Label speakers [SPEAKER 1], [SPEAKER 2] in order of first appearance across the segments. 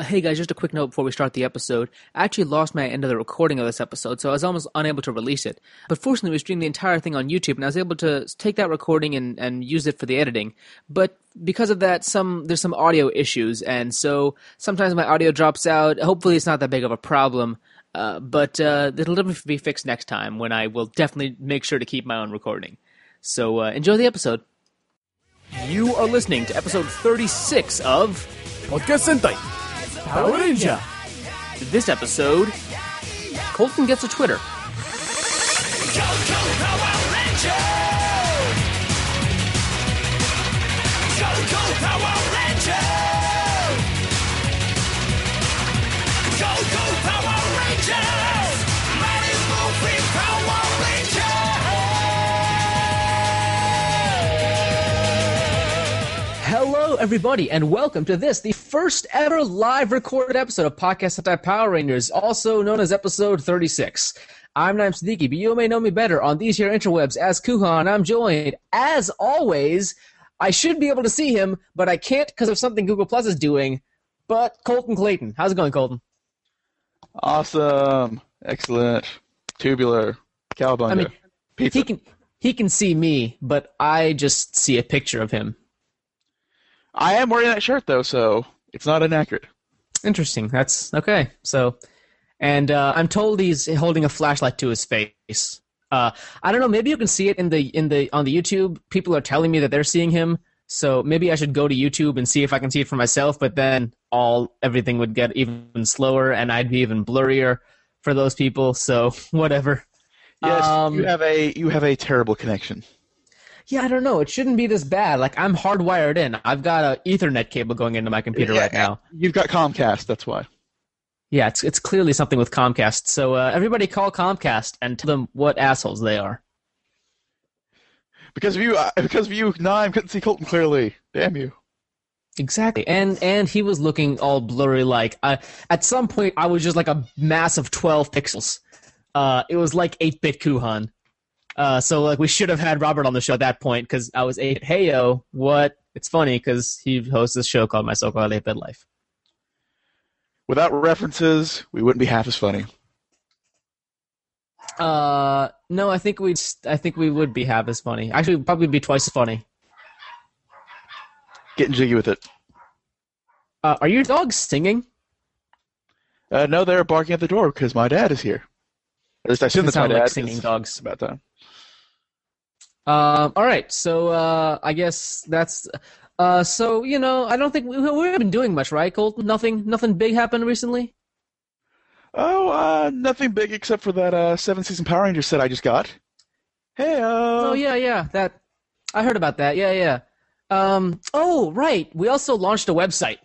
[SPEAKER 1] Hey guys, just a quick note before we start the episode. I actually lost my end of the recording of this episode, so I was almost unable to release it. But fortunately, we streamed the entire thing on YouTube, and I was able to take that recording and, and use it for the editing. But because of that, some there's some audio issues, and so sometimes my audio drops out. Hopefully, it's not that big of a problem. Uh, but uh, it'll definitely be fixed next time when I will definitely make sure to keep my own recording. So uh, enjoy the episode. You are listening to episode 36 of
[SPEAKER 2] Podcast Sentai. Power Ranger.
[SPEAKER 1] this episode. Colton gets a Twitter. Hello, everybody, and welcome to this, the first ever live recorded episode of Podcast Sentai Power Rangers, also known as episode 36. I'm Naim Siddiqui, but you may know me better on these here interwebs as Kuhan. I'm joined, as always, I should be able to see him, but I can't because of something Google Plus is doing, but Colton Clayton. How's it going, Colton?
[SPEAKER 3] Awesome. Excellent. Tubular. Cowabunga.
[SPEAKER 1] I mean,
[SPEAKER 3] Pizza.
[SPEAKER 1] He can, he can see me, but I just see a picture of him.
[SPEAKER 3] I am wearing that shirt though, so it's not inaccurate.
[SPEAKER 1] Interesting. That's okay. So, and uh, I'm told he's holding a flashlight to his face. Uh, I don't know. Maybe you can see it in the in the on the YouTube. People are telling me that they're seeing him. So maybe I should go to YouTube and see if I can see it for myself. But then all everything would get even slower, and I'd be even blurrier for those people. So whatever.
[SPEAKER 3] Yes,
[SPEAKER 1] Um,
[SPEAKER 3] you have a you have a terrible connection.
[SPEAKER 1] Yeah, I don't know. It shouldn't be this bad. Like I'm hardwired in. I've got a Ethernet cable going into my computer right now.
[SPEAKER 3] You've got Comcast, that's why.
[SPEAKER 1] Yeah, it's it's clearly something with Comcast. So uh, everybody call Comcast and tell them what assholes they are.
[SPEAKER 3] Because of you uh, because of you, Nine couldn't see Colton clearly. Damn you.
[SPEAKER 1] Exactly. And and he was looking all blurry like uh, at some point I was just like a mass of 12 pixels. Uh it was like 8-bit Kuhan. Uh so like we should have had Robert on the show at that point cuz I was 8 Hey yo, what? It's funny cuz he hosts this show called My So-Called 8-Bit Life.
[SPEAKER 3] Without references, we wouldn't be half as funny.
[SPEAKER 1] Uh no, I think we'd I think we would be half as funny. Actually we'd probably be twice as funny.
[SPEAKER 3] Getting jiggy with it.
[SPEAKER 1] Uh are your dogs singing?
[SPEAKER 3] Uh, no, they're barking at the door because my dad is here. At least I assume
[SPEAKER 1] They
[SPEAKER 3] that's my
[SPEAKER 1] sound
[SPEAKER 3] dad.
[SPEAKER 1] like
[SPEAKER 3] 'cause
[SPEAKER 1] singing dogs.
[SPEAKER 3] About time.
[SPEAKER 1] Um, all right, so uh, I guess that's uh, so you know I don't think we, we haven't been doing much, right, Colton? Nothing, nothing big happened recently.
[SPEAKER 3] Oh, uh, nothing big except for that uh, seven season Power Rangers set I just got. Hey, uh,
[SPEAKER 1] Oh yeah, yeah, that I heard about that. Yeah, yeah. Um, oh right, we also launched a website.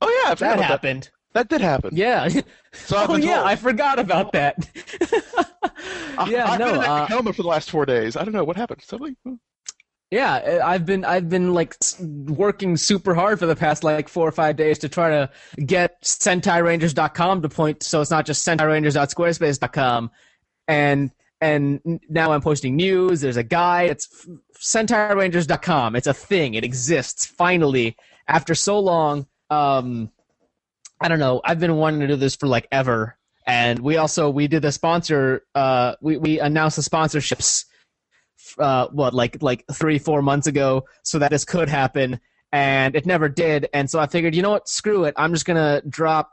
[SPEAKER 3] oh yeah, I
[SPEAKER 1] That
[SPEAKER 3] about
[SPEAKER 1] happened.
[SPEAKER 3] That. did happen.
[SPEAKER 1] Yeah.
[SPEAKER 3] So I've
[SPEAKER 1] oh
[SPEAKER 3] been
[SPEAKER 1] yeah. I forgot about that. yeah,
[SPEAKER 3] I've
[SPEAKER 1] no.
[SPEAKER 3] been in
[SPEAKER 1] Uh,
[SPEAKER 3] coma for the last four days. I don't know what happened. Something.
[SPEAKER 1] Yeah, uh, I've been I've been like working super hard for the past like four or five days to try to get SentaiRangers.com to point so it's not just SentaiRangers.squarespace.com, and and now I'm posting news. There's a guide. It's SentaiRangers.com. It's a thing. It exists finally after so long. Um, I don't know. I've been wanting to do this for like ever, and we also we did the sponsor. Uh, we we announced the sponsorships uh, what like like three four months ago, so that this could happen, and it never did. And so I figured, you know what, screw it. I'm just gonna drop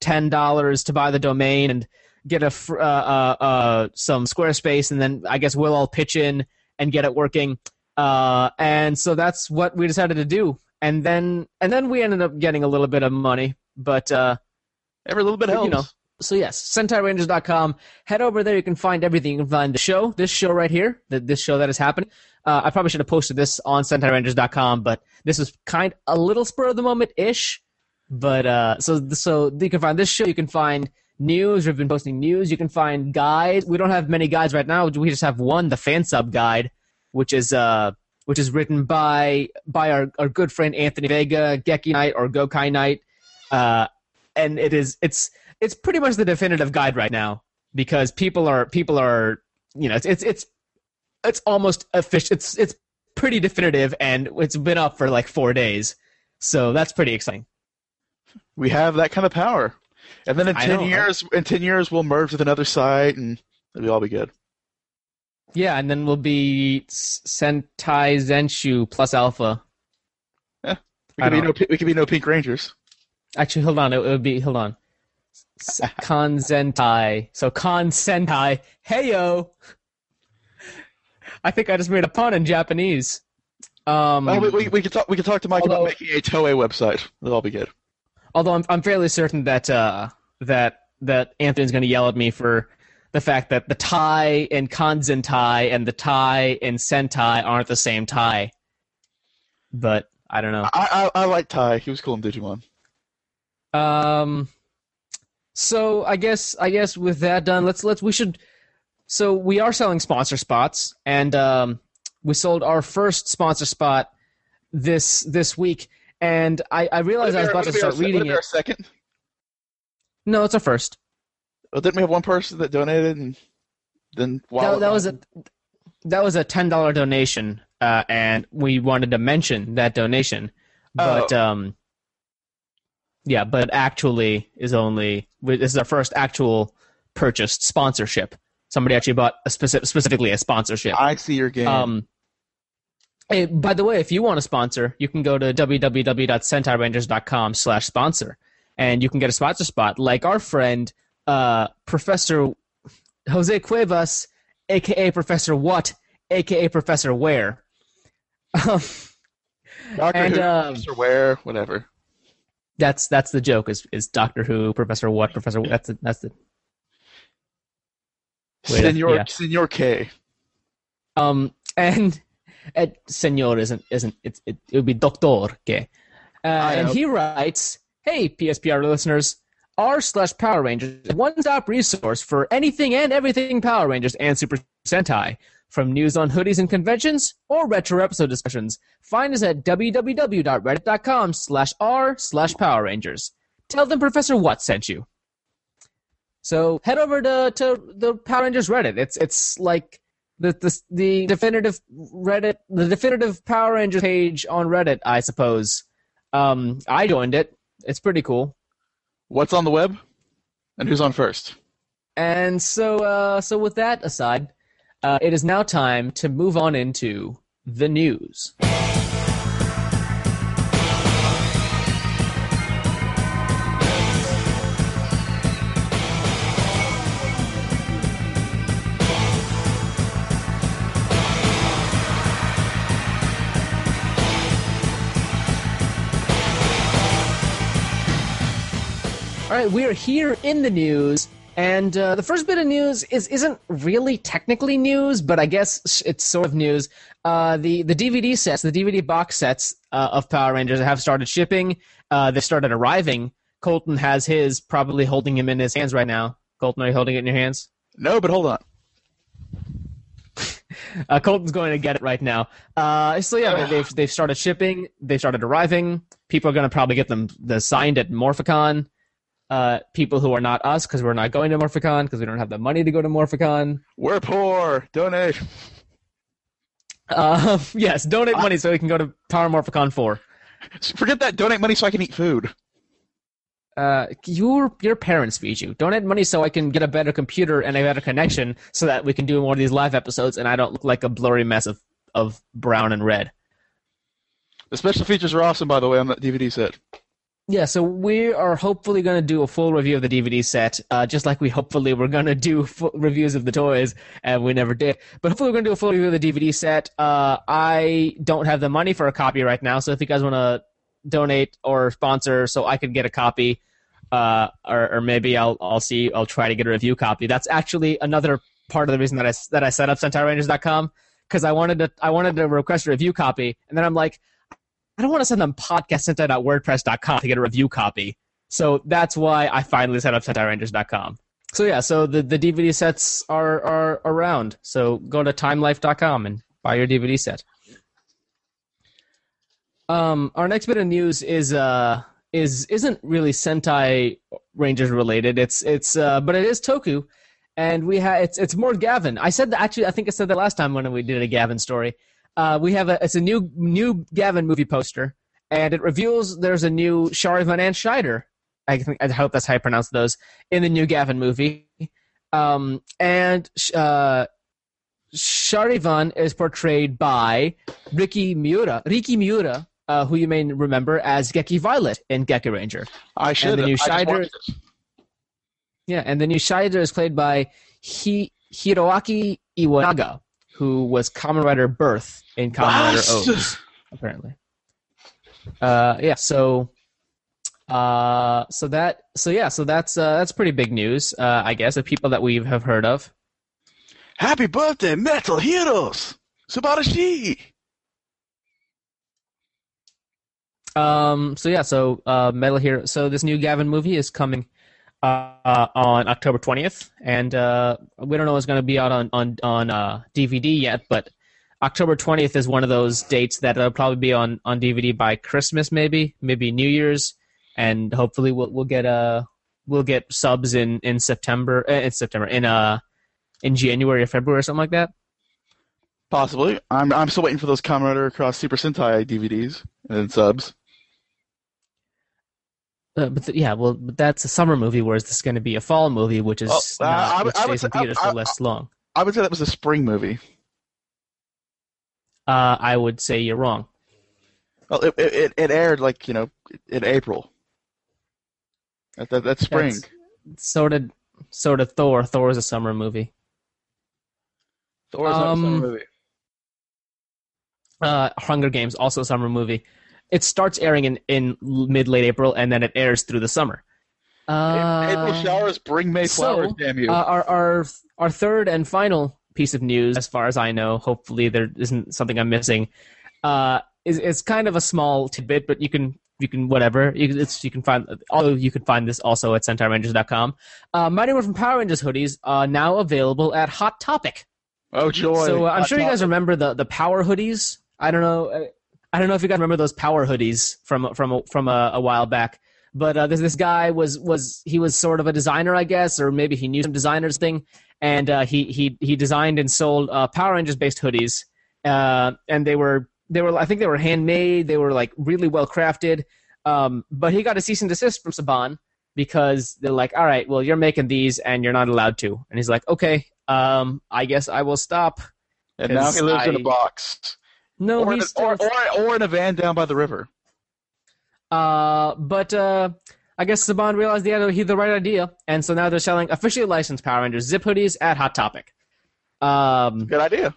[SPEAKER 1] ten dollars to buy the domain and get a uh, uh, uh, some Squarespace, and then I guess we'll all pitch in and get it working. Uh, and so that's what we decided to do. And then and then we ended up getting a little bit of money, but uh,
[SPEAKER 3] Every little bit
[SPEAKER 1] you
[SPEAKER 3] helps.
[SPEAKER 1] know. So yes, SentaiRangers.com. Head over there. You can find everything. You can find the show, this show right here, the, this show that is happening. Uh, I probably should have posted this on SentaiRangers.com, but this is kind a little spur of the moment ish. But uh, so so you can find this show. You can find news. We've been posting news. You can find guides. We don't have many guides right now. We just have one, the fan sub guide, which is uh which is written by by our, our good friend Anthony Vega, Geki Knight, or Gokai Knight. Uh, and it is it's it's pretty much the definitive guide right now because people are people are you know it's it's it's, it's almost official it's it's pretty definitive and it's been up for like four days so that's pretty exciting
[SPEAKER 3] We have that kind of power. And then in ten
[SPEAKER 1] know,
[SPEAKER 3] years, in ten years, we'll merge with another site, and it'll all be good.
[SPEAKER 1] Yeah, and then we'll be Sentai Zenshu plus Alpha.
[SPEAKER 3] Yeah,
[SPEAKER 1] We
[SPEAKER 3] could be no, we could be no Pink Rangers.
[SPEAKER 1] Actually, hold on. It, would be hold on. S- Con Sentai. So Con Sentai. Heyo. I think I just made a pun in Japanese. Um,
[SPEAKER 3] Oh, we, we, we could talk. We could talk to Mike
[SPEAKER 1] Although-
[SPEAKER 3] about making a Toei website. It'll all be good.
[SPEAKER 1] although I'm I'm fairly certain that uh, that that Anthony's going to yell at me for the fact that the tie in Kanzentai and the tie in Sentai aren't the same tie. But I don't know.
[SPEAKER 3] I, I I like Ty. He was cool in Digimon.
[SPEAKER 1] Um, so I guess I guess with that done, let's let's we should. So we are selling sponsor spots, and um, we sold our first sponsor spot this this week. And I, I realized I was about to start reading
[SPEAKER 3] Our
[SPEAKER 1] it.
[SPEAKER 3] second.
[SPEAKER 1] No, it's our first.
[SPEAKER 3] Well, didn't we have one person that donated and then wow,
[SPEAKER 1] that, that was a that was a ten dollar donation, uh, and we wanted to mention that donation, but
[SPEAKER 3] Oh.
[SPEAKER 1] um, yeah, but actually is only this is our first actual purchased sponsorship. Somebody actually bought a specific, specifically a sponsorship.
[SPEAKER 3] I see your game.
[SPEAKER 1] Um, hey, by the way, if you want to sponsor, you can go to www.sentairangers.com slash sponsor, and you can get a sponsor spot like our friend uh, Professor Jose Cuevas, aka Professor What, aka Professor Where. Um,
[SPEAKER 3] Doctor
[SPEAKER 1] and,
[SPEAKER 3] Who,
[SPEAKER 1] um,
[SPEAKER 3] Professor Ware, whatever.
[SPEAKER 1] That's that's the joke. Is is Doctor Who, Professor What, Professor? That's the, that's the Wait,
[SPEAKER 3] Senor
[SPEAKER 1] yeah.
[SPEAKER 3] Senor K.
[SPEAKER 1] Um, and, and Senor isn't isn't it, it, it would be Doctor K. Uh, and he writes, "Hey PSPR listeners, r slash Power Rangers one stop resource for anything and everything Power Rangers and Super Sentai." From news on hoodies and conventions or retro episode discussions, find us at www.reddit.com slash r slash Power Rangers. Tell them Professor What sent you. So head over to, to the Power Rangers Reddit. It's it's like the, the the definitive Reddit, the definitive Power Rangers page on Reddit, I suppose. Um, I joined it. It's pretty cool.
[SPEAKER 3] What's on the web? And who's on first?
[SPEAKER 1] And so, uh, so with that aside, uh, it is now time to move on into the news. All right, we are here in the news, and uh, the first bit of news is isn't really technically news, but I guess it's sort of news. Uh, the the DVD sets, the DVD box sets uh, of Power Rangers have started shipping. Uh, they started arriving. Colton has his, probably holding him in his hands right now. Colton, are you holding it in your hands?
[SPEAKER 3] No, but hold on.
[SPEAKER 1] Uh, Colton's going to get it right now. Uh, so yeah, they- they've they've started shipping. They started arriving. People are going to probably get them the signed at Morphicon. Uh, people who are not us because we're not going to Morphicon because we don't have the money to go to Morphicon.
[SPEAKER 3] We're poor. Donate.
[SPEAKER 1] Uh, yes, donate money so we can go to Power Morphicon four.
[SPEAKER 3] Forget that. Donate money so I can eat food.
[SPEAKER 1] Uh, your your parents feed you. Donate money so I can get a better computer and a better connection so that we can do more of these live episodes and I don't look like a blurry mess of of brown and red.
[SPEAKER 3] The special features are awesome, by the way, on that DVD set.
[SPEAKER 1] Yeah, so we are hopefully going to do a full review of the DVD set, uh, just like we hopefully were going to do reviews of the toys, and we never did. But hopefully, we're going to do a full review of the DVD set. Uh, I don't have the money for a copy right now, so if you guys want to donate or sponsor, so I could get a copy, uh, or, or maybe I'll I'll see I'll try to get a review copy. That's actually another part of the reason that I that I set up SentaiRangers.com because I wanted to I wanted to request a review copy, and then I'm like. I don't want to send them podcastsentai.wordpress.com to get a review copy. So that's why I finally set up SentaiRangers.com. So yeah, so the, the DVD sets are, are around. So go to timelife.com and buy your DVD set. Um, our next bit of news is uh is isn't really Sentai Rangers related. It's it's uh but it is Toku, and we have it's it's more Gavan. I said that actually I think I said that last time when we did a Gavan story. Uh, we have a it's a new new Gavan movie poster, and it reveals there's a new Sharivan and Shaider. I think I hope that's how I pronounce those in the new Gavan movie. Um, and uh, Sharivan is portrayed by Riki Miura. Riki Miura, uh, who you may remember as Geki Violet in Geki Ranger.
[SPEAKER 3] I should.
[SPEAKER 1] the new
[SPEAKER 3] Shaider-
[SPEAKER 1] Yeah, and the new Shaider is played by Hi- Hiroaki Iwanaga, who was Kamen Rider Birth in Kamen Rider? O's, apparently. Uh, yeah, so, uh, so that, so yeah, so that's uh, that's pretty big news, uh, I guess, of people that we have heard of.
[SPEAKER 3] Happy birthday, Metal Heroes! Subarashi!
[SPEAKER 1] Um, so yeah, so uh, Metal Hero. So this new Gavan movie is coming uh, on October twentieth, and uh, we don't know it's going to be out on on on uh, DVD yet, but October twentieth is one of those dates that will probably be on on DVD by Christmas, maybe maybe New Year's, and hopefully we'll we'll get uh we'll get subs in in September uh, in September in uh in January or February or something like that.
[SPEAKER 3] Possibly. I'm I'm still waiting for those Kamen Cross Super Sentai DVDs and subs.
[SPEAKER 1] Uh, but th- yeah, well, but that's a summer movie, whereas this is going to be a fall movie, which is
[SPEAKER 3] Oh, uh,
[SPEAKER 1] not,
[SPEAKER 3] I
[SPEAKER 1] which
[SPEAKER 3] I
[SPEAKER 1] stays in
[SPEAKER 3] I-
[SPEAKER 1] theaters
[SPEAKER 3] I-
[SPEAKER 1] for less long.
[SPEAKER 3] I would say that was a spring movie.
[SPEAKER 1] Uh, I would say you're wrong.
[SPEAKER 3] Well, it, it, it- aired like you know in April. That, that, that's spring.
[SPEAKER 1] That's sort of, sort of Thor. Thor is a summer movie.
[SPEAKER 3] Thor is not a summer
[SPEAKER 1] um,
[SPEAKER 3] movie.
[SPEAKER 1] Uh, Hunger Games also a summer movie. It starts airing in in mid late April, and then it airs through the summer. Uh,
[SPEAKER 3] April showers bring May
[SPEAKER 1] so,
[SPEAKER 3] flowers. damn you!
[SPEAKER 1] Uh, our our our third and final piece of news, as far as I know, hopefully there isn't something I'm missing. Uh, is it's kind of a small tidbit, but you can you can whatever you, it's you can find although you can find this also at SentaiRangers.com. Uh, Mighty Morphin Power Rangers hoodies are now available at Hot Topic.
[SPEAKER 3] oh joy!
[SPEAKER 1] So uh, I'm
[SPEAKER 3] Hot
[SPEAKER 1] sure you guys remember the the Power hoodies. I don't know. I don't know if you guys remember those Power hoodies from from from a, a while back. But uh, this this guy was was he was sort of a designer, I guess, or maybe he knew some designers thing, and uh, he he he designed and sold uh, Power Rangers based hoodies, uh, and they were they were I think they were handmade. They were like really well crafted. Um, but he got a cease and desist from Saban because they're like, all right, well you're making these and you're not allowed to, and he's like, okay, um, I guess I will stop.
[SPEAKER 3] and now he lives in a box,
[SPEAKER 1] No,
[SPEAKER 3] or,
[SPEAKER 1] he's
[SPEAKER 3] or,
[SPEAKER 1] still
[SPEAKER 3] or or in a van down by the river.
[SPEAKER 1] Uh, but uh, I guess Saban realized he had, he had the right idea, and so now they're selling officially licensed Power Rangers zip hoodies at Hot Topic. Um,
[SPEAKER 3] Good idea.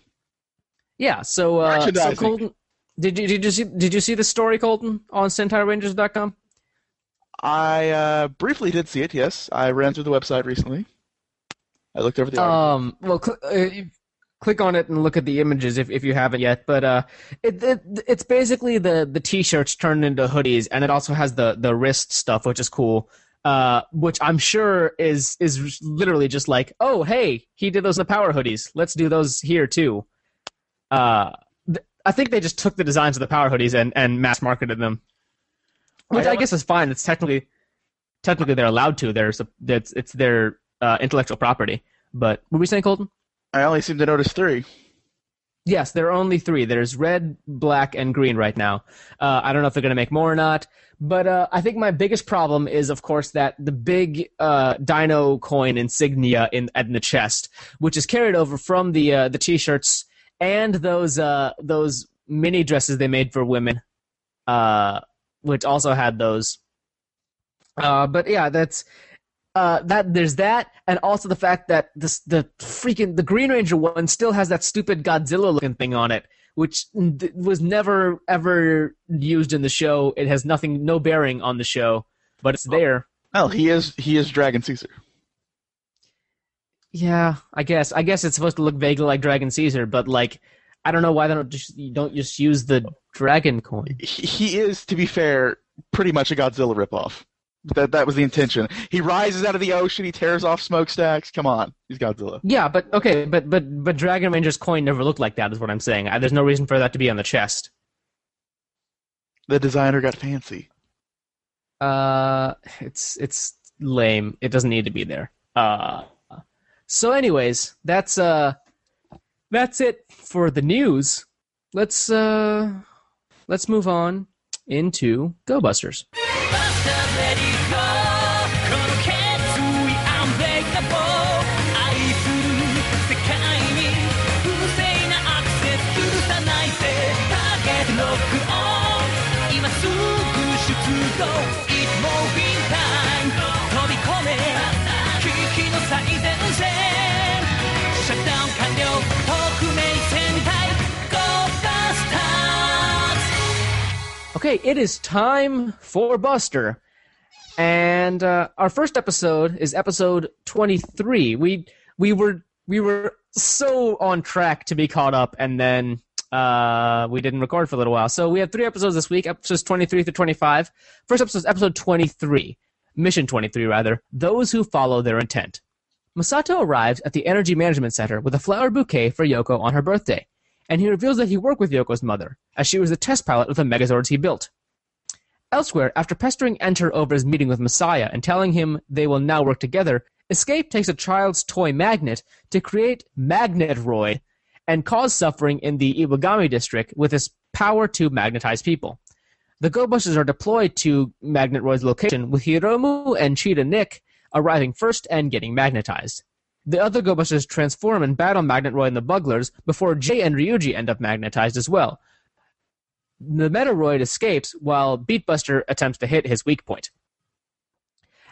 [SPEAKER 1] yeah. So, uh, so Colton, did you did you see did you see the story, Colton, on SentaiRangers.com?
[SPEAKER 3] I uh, briefly did see it. Yes, I ran through the website recently. I looked over the article.
[SPEAKER 1] Um, well, cl- uh, click on it and look at the images if, if you haven't yet. But uh, it, it it's basically the the t-shirts turned into hoodies, and it also has the the wrist stuff, which is cool. Uh, which I'm sure is is literally just like, oh hey, he did those in the power hoodies. Let's do those here too. Uh, th- I think they just took the designs of the power hoodies and, and mass marketed them, which
[SPEAKER 3] I
[SPEAKER 1] I guess is fine. It's technically technically they're allowed to. There's a, it's it's their uh, intellectual property. But what were we saying, Colton?
[SPEAKER 3] I only seem to notice three.
[SPEAKER 1] Yes, there are only three. There's red, black, and green right now. Uh, I don't know if they're going to make more or not. But uh, I think my biggest problem is, of course, that the big uh, Dino coin insignia in, in the chest, which is carried over from the uh, the t-shirts and those uh, those mini dresses they made for women, uh, which also had those. But yeah, that's uh, that. There's that, and also the fact that this the freaking the Green Ranger one still has that stupid Godzilla looking thing on it, which th- was never ever used in the show. It has nothing, no bearing on the show, but it's there.
[SPEAKER 3] Well, he is he is Dragon Caesar.
[SPEAKER 1] Yeah, I guess. I guess it's supposed to look vaguely like Dragon Caesar, but like, I don't know why they don't just you don't just use the dragon coin.
[SPEAKER 3] He, he is, to be fair, pretty much a Godzilla ripoff. That that was the intention. He rises out of the ocean. He tears off smokestacks. Come on, he's Godzilla.
[SPEAKER 1] Yeah, but okay, but but but Dragon Ranger's coin never looked like that. Is what I'm saying. I, there's no reason for that to be on the chest.
[SPEAKER 3] The designer got fancy.
[SPEAKER 1] Uh, it's it's lame. It doesn't need to be there. Uh, so anyways, that's uh, that's it for the news. Let's uh, let's move on into Go Busters.
[SPEAKER 4] バス
[SPEAKER 1] Okay, it is time for Buster. And uh, our first episode is episode 23. We we were we were so on track to be caught up and then uh, we didn't record for a little while. So we have three episodes this week, episodes 23 through 25. First episode is episode 23, mission 23 rather, those who follow their intent. Masato arrives at the Energy Management Center with a flower bouquet for Yoko on her birthday, and he reveals that he worked with Yoko's mother, as she was the test pilot of the Megazords he built. Elsewhere, after pestering Enter over his meeting with Messiah and telling him they will now work together, Escape takes a child's toy magnet to create Magnetroid and cause suffering in the Iwagami district with his power to magnetize people. The Go are deployed to Magnetroid's location, with Hiromu and Cheeda Nick arriving first and getting magnetized. The other Go Busters transform and battle Magnetroid and the Bugglers before Jay and Ryuji end up magnetized as well. The Metaloid escapes while Beet Buster attempts to hit his weak point.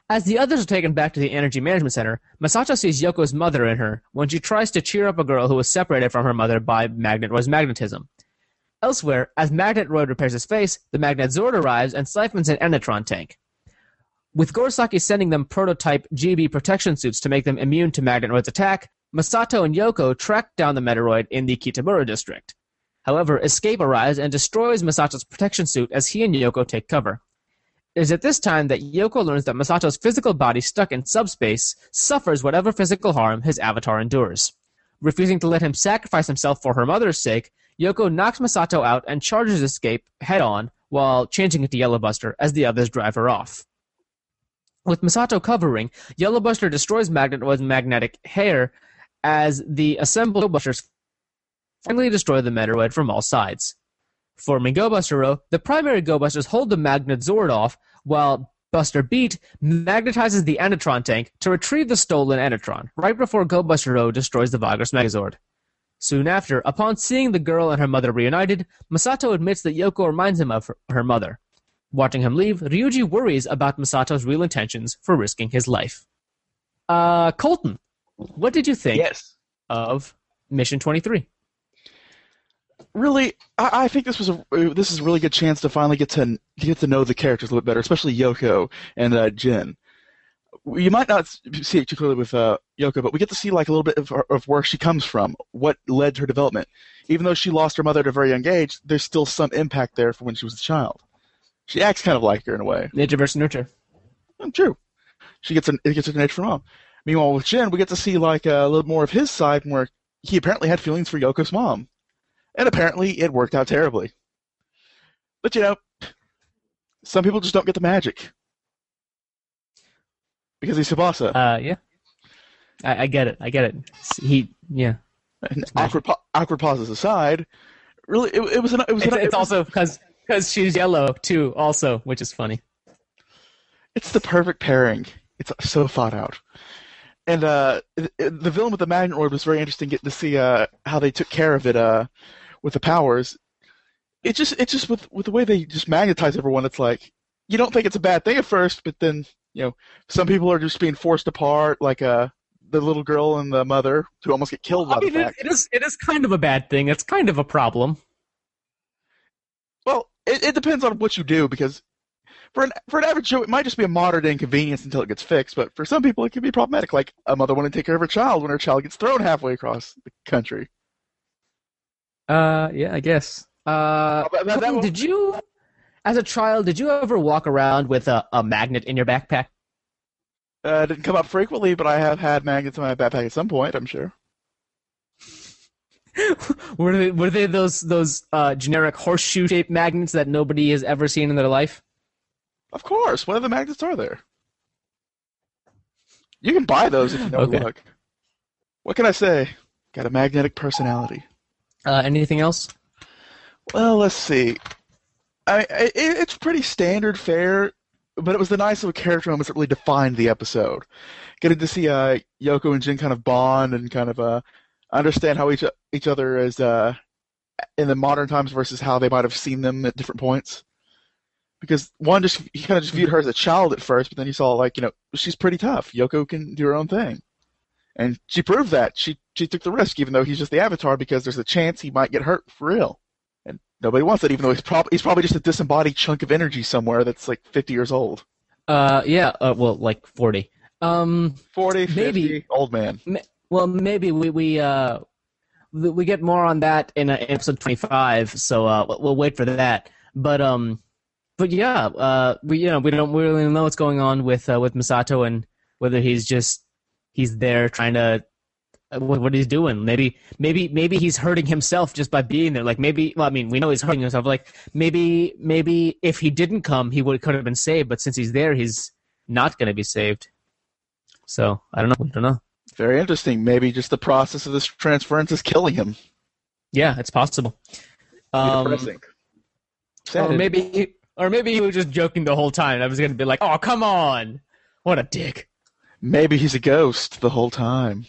[SPEAKER 1] As the others are taken back to the Energy Management Center, Masato sees Yoko's mother in her when she tries to cheer up a girl who was separated from her mother by Magnetroid's magnetism. Elsewhere, as Magnetroid repairs his face, the Magnet Zord arrives and siphons an Enetron tank. With Gorisaki sending them prototype GB protection suits to make them immune to Magnetroid's attack, Masato and Yoko track down the Metaloid in the Kitamura district. However, Escape arrives and destroys Masato's protection suit as he and Yoko take cover. It is at this time that Yoko learns that Masato's physical body stuck in subspace suffers whatever physical harm his avatar endures. Refusing to let him sacrifice himself for her mother's sake, Yoko knocks Masato out and charges Escape head on while changing it to Yellow Buster as the others drive her off. With Masato covering, Yellow Buster destroys Magnetroid's magnetic hair as the assembled Go Busters finally destroy the Metaloid from all sides. Forming Go Buster Row, the primary Go Busters hold the Magnet Zord off, while Buster Beat magnetizes the Enetron tank to retrieve the stolen Enetron, right before Go Buster Row destroys the Vaglass Megazord. Soon after, upon seeing the girl and her mother reunited, Masato admits that Yoko reminds him of her, her mother. Watching him leave, Ryuji worries about Masato's real intentions for risking his life. Uh, Colton, what did you think
[SPEAKER 3] Yes.
[SPEAKER 1] of Mission 23?
[SPEAKER 3] really, I, I think this was a this is a really good chance to finally get to get to know the characters a little bit better, especially Yoko and uh, Jin. You might not see it too clearly with uh, Yoko, but we get to see like a little bit of, of where she comes from, what led to her development. Even though she lost her mother at a very young age, there's still some impact there from when she was a child. She acts kind of like her in a way.
[SPEAKER 1] Nature versus nurture.
[SPEAKER 3] Mm, True. She gets an it gets an edge from mom. Meanwhile, with Jin, we get to see like a little more of his side, where he apparently had feelings for Yoko's mom, and apparently it worked out terribly. But you know, some people just don't get the magic because he's Sabasa.
[SPEAKER 1] Uh, yeah. I, I get it. I get it. He, yeah.
[SPEAKER 3] awkward, pa- awkward pauses aside, really, it, it was an, it was
[SPEAKER 1] It's,
[SPEAKER 3] an,
[SPEAKER 1] it's
[SPEAKER 3] it was-
[SPEAKER 1] also because because she's yellow too, also, which is funny.
[SPEAKER 3] it's the perfect pairing. It's so thought out. And uh, the villain with the magnet orb was very interesting. Getting to see uh, how they took care of it uh, with the powers. It just, it just with with the way they just magnetize everyone. It's like you don't think it's a bad thing at first, but then you know some people are just being forced apart, like uh, the little girl and the mother who almost get killed by
[SPEAKER 1] I mean, it is it is kind of a bad thing. It's kind of a problem.
[SPEAKER 3] It, it depends on what you do because for an for an average Joe, it might just be a moderate inconvenience until it gets fixed. But for some people, it can be problematic, like a mother wanting to take care of her child when her child gets thrown halfway across the country.
[SPEAKER 1] Uh, yeah, I guess. Uh,
[SPEAKER 3] that- that- that
[SPEAKER 1] did you, as a child, did you ever walk around with a, a magnet in your backpack?
[SPEAKER 3] Uh, it didn't come up frequently, but I have had magnets in my backpack at some point. I'm sure.
[SPEAKER 1] were they were they those those uh, generic horseshoe shaped magnets that nobody has ever seen in their life?
[SPEAKER 3] Of course. What other magnets are there? You can buy those if you know
[SPEAKER 1] Okay.
[SPEAKER 3] to look. What can I say? Got a magnetic personality.
[SPEAKER 1] Uh, anything else?
[SPEAKER 3] Well, let's see. I, I it's pretty standard fare, but it was the nice little character moments that really defined the episode. Getting to see uh, Yoko and Jin kind of bond and kind of uh, understand how each each other is uh, in the modern times versus how they might have seen them at different points. Because one just he kind of just viewed her as a child at first, but then he saw like you know she's pretty tough. Yoko can do her own thing, and she proved that. She she took the risk, even though he's just the avatar, because there's a chance he might get hurt for real. And nobody wants that, even though he's probably he's probably just a disembodied chunk of energy somewhere that's like 50 years old.
[SPEAKER 1] Uh, yeah. Uh, well, like forty. Um,
[SPEAKER 3] 40, 50,
[SPEAKER 1] Maybe.
[SPEAKER 3] old man.
[SPEAKER 1] Well, maybe we we uh we get more on that in, uh, episode twenty five. So uh, we'll- wait for that. But um, but yeah, uh, we you know we don't really know what's going on with uh, with Masato and whether he's just he's there trying to uh, what, what he's doing. Maybe maybe maybe he's hurting himself just by being there. Like maybe well, I mean we know he's hurting himself. Like maybe maybe if he didn't come, he would could have been saved. But since he's there, he's not going to be saved. So I don't know. I don't know.
[SPEAKER 3] Very interesting. Maybe just the process of this transference is killing him.
[SPEAKER 1] Yeah, it's possible. Um,
[SPEAKER 3] depressing.
[SPEAKER 1] or maybe, he, or maybe he was just joking the whole time. I was gonna be like, "Oh, come on, what a dick."
[SPEAKER 3] Maybe he's a ghost the whole time.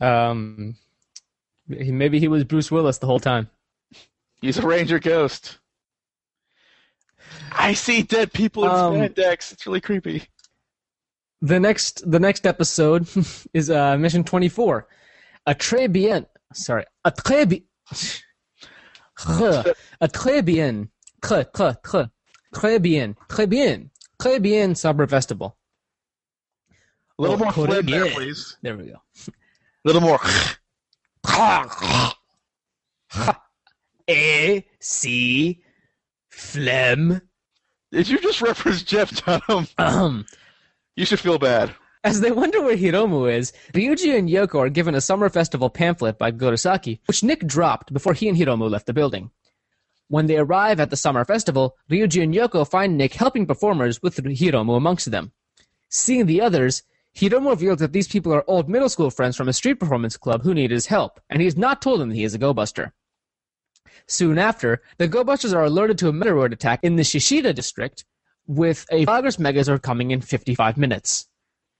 [SPEAKER 1] Um, maybe he was Bruce Willis the whole time.
[SPEAKER 3] He's a ranger ghost. I see dead people in
[SPEAKER 1] Um,
[SPEAKER 3] spandex. It's really creepy.
[SPEAKER 1] The next, the next episode is uh, mission twenty four. A très bien, sorry, a très bien, a très bien, très très très très bien, très bien, très bien summer festival.
[SPEAKER 3] A little
[SPEAKER 1] Oh,
[SPEAKER 3] more phlegm there, please.
[SPEAKER 1] There we go.
[SPEAKER 3] A little more.
[SPEAKER 1] A C phlegm.
[SPEAKER 3] Did you just reference Jeff Dunham? You should feel bad.
[SPEAKER 1] As they wonder where Hiromu is, Ryuji and Yoko are given a summer festival pamphlet by Gorisaki, which Nick dropped before he and Hiromu left the building. When they arrive at the summer festival, Ryuji and Yoko find Nick helping performers with Hiromu amongst them. Seeing the others, Hiromu reveals that these people are old middle school friends from a street performance club who need his help, and he has not told them that he is a go-buster. Soon after, the Go-Busters are alerted to a Metaloid attack in the Shishida district, with a Progress Megazord coming in 55 minutes.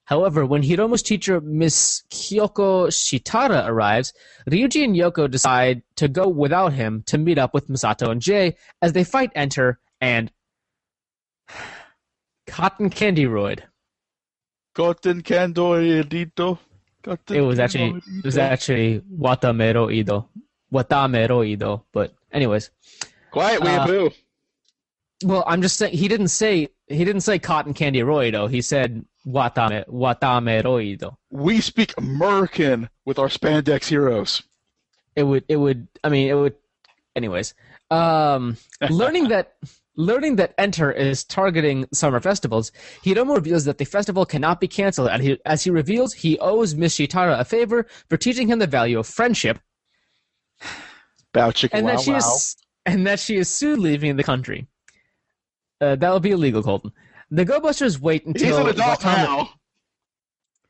[SPEAKER 1] However, when Hiromu's teacher, Miss Kyoko Shitara, arrives, Ryuji and Yoko decide to go without him to meet up with Masato and Jay as they fight Enter and Cotton Candy Roid.
[SPEAKER 3] Cotton Candoidito. Cotton
[SPEAKER 1] It was actually it was actually Watamero Ido. Watamero Ido. But anyways.
[SPEAKER 3] Quiet,
[SPEAKER 1] uh,
[SPEAKER 3] weeaboo.
[SPEAKER 1] Well, I'm just saying he didn't say he didn't say cotton candy roido. He said watame watame roido.
[SPEAKER 3] We speak American with our spandex heroes.
[SPEAKER 1] It would it would I mean it would anyways. Um learning that learning that Enter is targeting summer festivals, Hiromu reveals that the festival cannot be canceled and he, as he reveals he owes Miss Shitara a favor for teaching him the value of friendship
[SPEAKER 3] Bow chicka
[SPEAKER 1] and
[SPEAKER 3] wow
[SPEAKER 1] that she
[SPEAKER 3] wow.
[SPEAKER 1] is and that she is soon leaving the country. Uh, that will be illegal, Colton. The Go Busters wait until
[SPEAKER 3] He's an adult now.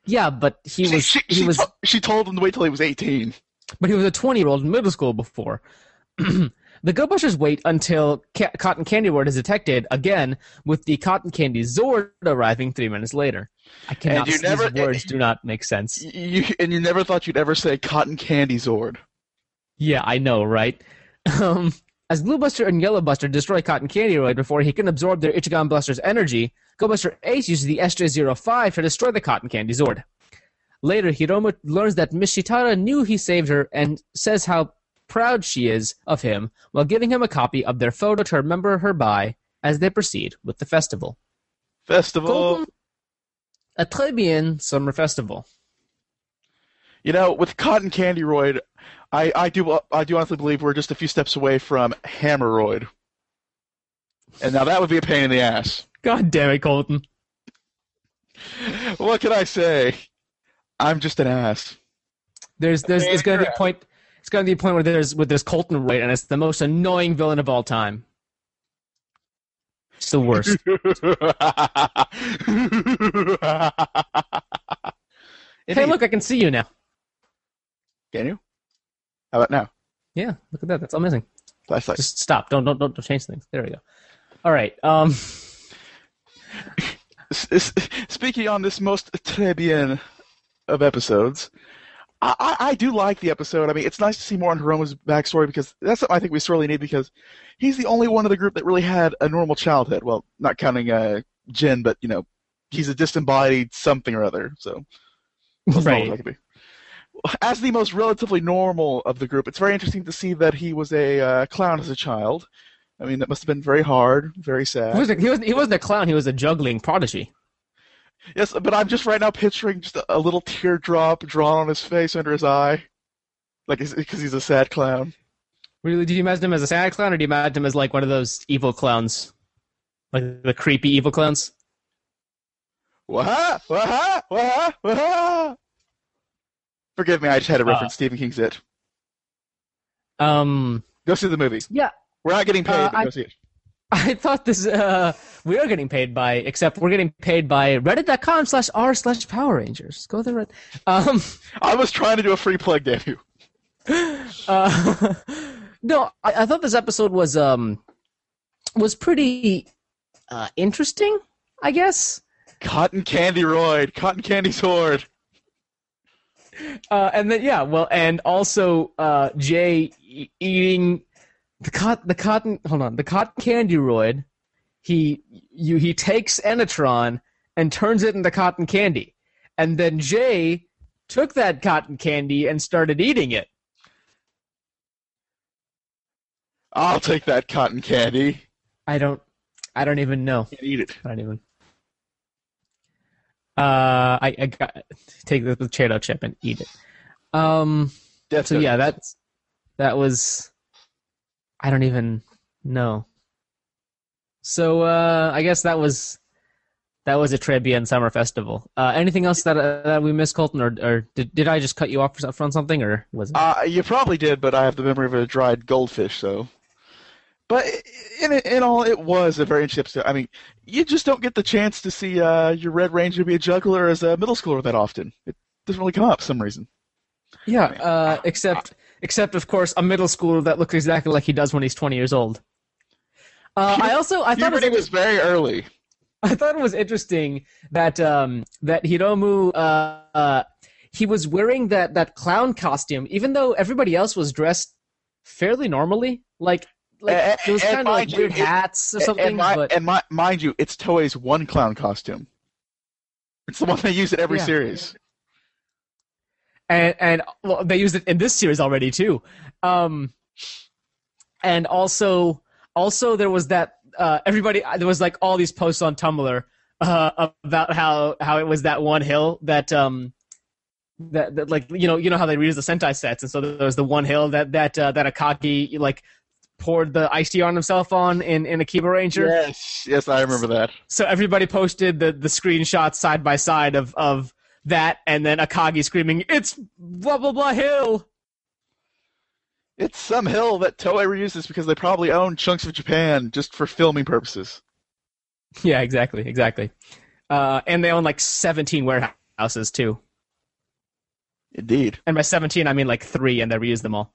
[SPEAKER 1] Yeah, but he
[SPEAKER 3] She,
[SPEAKER 1] was
[SPEAKER 3] she,
[SPEAKER 1] he
[SPEAKER 3] she,
[SPEAKER 1] was
[SPEAKER 3] to- she told him to wait till he was 18.
[SPEAKER 1] but he was a 20 year old in middle school before. the Go Busters wait until Ca- Cotton Candy Word is detected again, with the Cotton Candy Zord arriving three minutes later. I cannot.
[SPEAKER 3] you
[SPEAKER 1] these
[SPEAKER 3] never-
[SPEAKER 1] words do not make sense.
[SPEAKER 3] You, and you never thought you'd ever say cotton candy Zord.
[SPEAKER 1] Yeah, I know, right? Um, as Blue Buster and Yellow Buster destroy Cotton Candy Roid before he can absorb their Ichigan Buster's energy, Go Buster Ace uses the SJ-05 to destroy the Cotton Candy Zord. Later, Hiromu learns that Miss Shitara knew he saved her and says how proud she is of him while giving him a copy of their photo to remember her by as they proceed with the festival.
[SPEAKER 3] Festival.
[SPEAKER 1] Colton, a très bien summer festival.
[SPEAKER 3] You know, with Cotton Candy Roid, I, I do I do honestly believe we're just a few steps away from Hammeroid. And now that would be a pain in the ass.
[SPEAKER 1] God damn it, Colton.
[SPEAKER 3] What can I say? I'm just an ass.
[SPEAKER 1] There's there's
[SPEAKER 3] pain
[SPEAKER 1] it's gonna be a point it's gonna be a point where there's with there's Colton right and it's the most annoying villain of all time. It's the worst. hey look, I can see you now.
[SPEAKER 3] Can you? How about now?
[SPEAKER 1] Yeah, look at that. That's amazing.
[SPEAKER 3] Flashlight.
[SPEAKER 1] Just stop. Don't don't don't, don't change things. There we go. All right. Um.
[SPEAKER 3] Speaking on this most très bien of episodes, I, I, I do like the episode. I mean, it's nice to see more on Hiromu's backstory because that's something I think we sorely need because he's the only one of the group that really had a normal childhood. Well, not counting uh, Jin, but you know, he's a disembodied something or other. So as normal as I
[SPEAKER 1] Right.
[SPEAKER 3] As the most relatively normal of the group, it's very interesting to see that he was a uh, clown as a child. I mean, that must have been very hard, very sad.
[SPEAKER 1] He wasn't, he wasn't he wasn't a clown. He was a juggling prodigy.
[SPEAKER 3] Yes, but I'm just right now picturing just a, little teardrop drawn on his face under his eye, like because he's a sad clown.
[SPEAKER 1] Really? Did you imagine him as a sad clown, or do you imagine him as like one of those evil clowns, like the creepy evil clowns?
[SPEAKER 3] Wah wah wah wah. Forgive me, I just had to reference Stephen King's It.
[SPEAKER 1] Um.
[SPEAKER 3] Go see the movie.
[SPEAKER 1] Yeah.
[SPEAKER 3] We're not getting paid,
[SPEAKER 1] Uh,
[SPEAKER 3] but
[SPEAKER 1] I-
[SPEAKER 3] go see it.
[SPEAKER 1] I thought this. Uh, we are getting paid by, except we're getting paid by Reddit.com slash r slash Power Rangers. Go there. Um.
[SPEAKER 3] I was trying to do a free plug, damn you.
[SPEAKER 1] Uh, no, I, I thought this episode was um was pretty uh, interesting. I guess.
[SPEAKER 3] Cotton Candy Roid, Cotton Candy Zord.
[SPEAKER 1] Uh, and then yeah, well, and also uh, Jay e- eating the cot the cotton. Hold on, the cotton candy roid. He you he takes Enetron and turns it into cotton candy, and then Jay took that cotton candy and started eating it.
[SPEAKER 3] I'll take that cotton candy.
[SPEAKER 1] I don't. I don't even know.
[SPEAKER 3] Can't eat it.
[SPEAKER 1] I don't even. Uh, I, I got take the potato chip and eat it. Um.
[SPEAKER 3] Death
[SPEAKER 1] So yeah, that's that was. I don't even know. So uh, I guess that was that was a Très Bien Summer Festival. Uh, anything else that uh, that we missed, Colton, or, or did did I just cut you off for- from something, or was it?
[SPEAKER 3] Uh, you probably did, but I have the memory of a dried goldfish, so. But in in all, it was a very interesting. I mean, you just don't get the chance to see uh, your Red Ranger be a juggler as a middle schooler that often. It doesn't really come up for some reason.
[SPEAKER 1] yeah, uh, except except of course a middle schooler that looks exactly like he does when he's twenty years old. Uh, I also I thought it was
[SPEAKER 3] was very early.
[SPEAKER 1] I thought it was interesting that um, that Hiromu uh, uh, he was wearing that that clown costume, even though everybody else was dressed fairly normally. Like like
[SPEAKER 3] And-
[SPEAKER 1] there was kind of like
[SPEAKER 3] mind you,
[SPEAKER 1] hats or something.
[SPEAKER 3] and, mi-
[SPEAKER 1] but
[SPEAKER 3] and mi- mind you, it's Toei's one clown costume. It's the one they use in every
[SPEAKER 1] Yeah.
[SPEAKER 3] series.
[SPEAKER 1] and and well, they used it in this series already too. Um, and also also there was that uh, everybody there was like all these posts on Tumblr uh, about how how it was that one hill that um that, that like you know you know how they reuse the Sentai sets and so there was the one hill that that uh, that Akagi like poured the iced tea on himself on in in Akiba Ranger.
[SPEAKER 3] Yes, yes, I remember that.
[SPEAKER 1] So everybody posted the the screenshots side by side of of that and then Akagi screaming it's blah blah blah hill.
[SPEAKER 3] It's some hill that Toei reuses because they probably own chunks of Japan just for filming purposes.
[SPEAKER 1] Yeah, exactly, exactly. Uh, and they own like 17 warehouses too.
[SPEAKER 3] Indeed.
[SPEAKER 1] And by 17, I mean like three, and they reuse them all.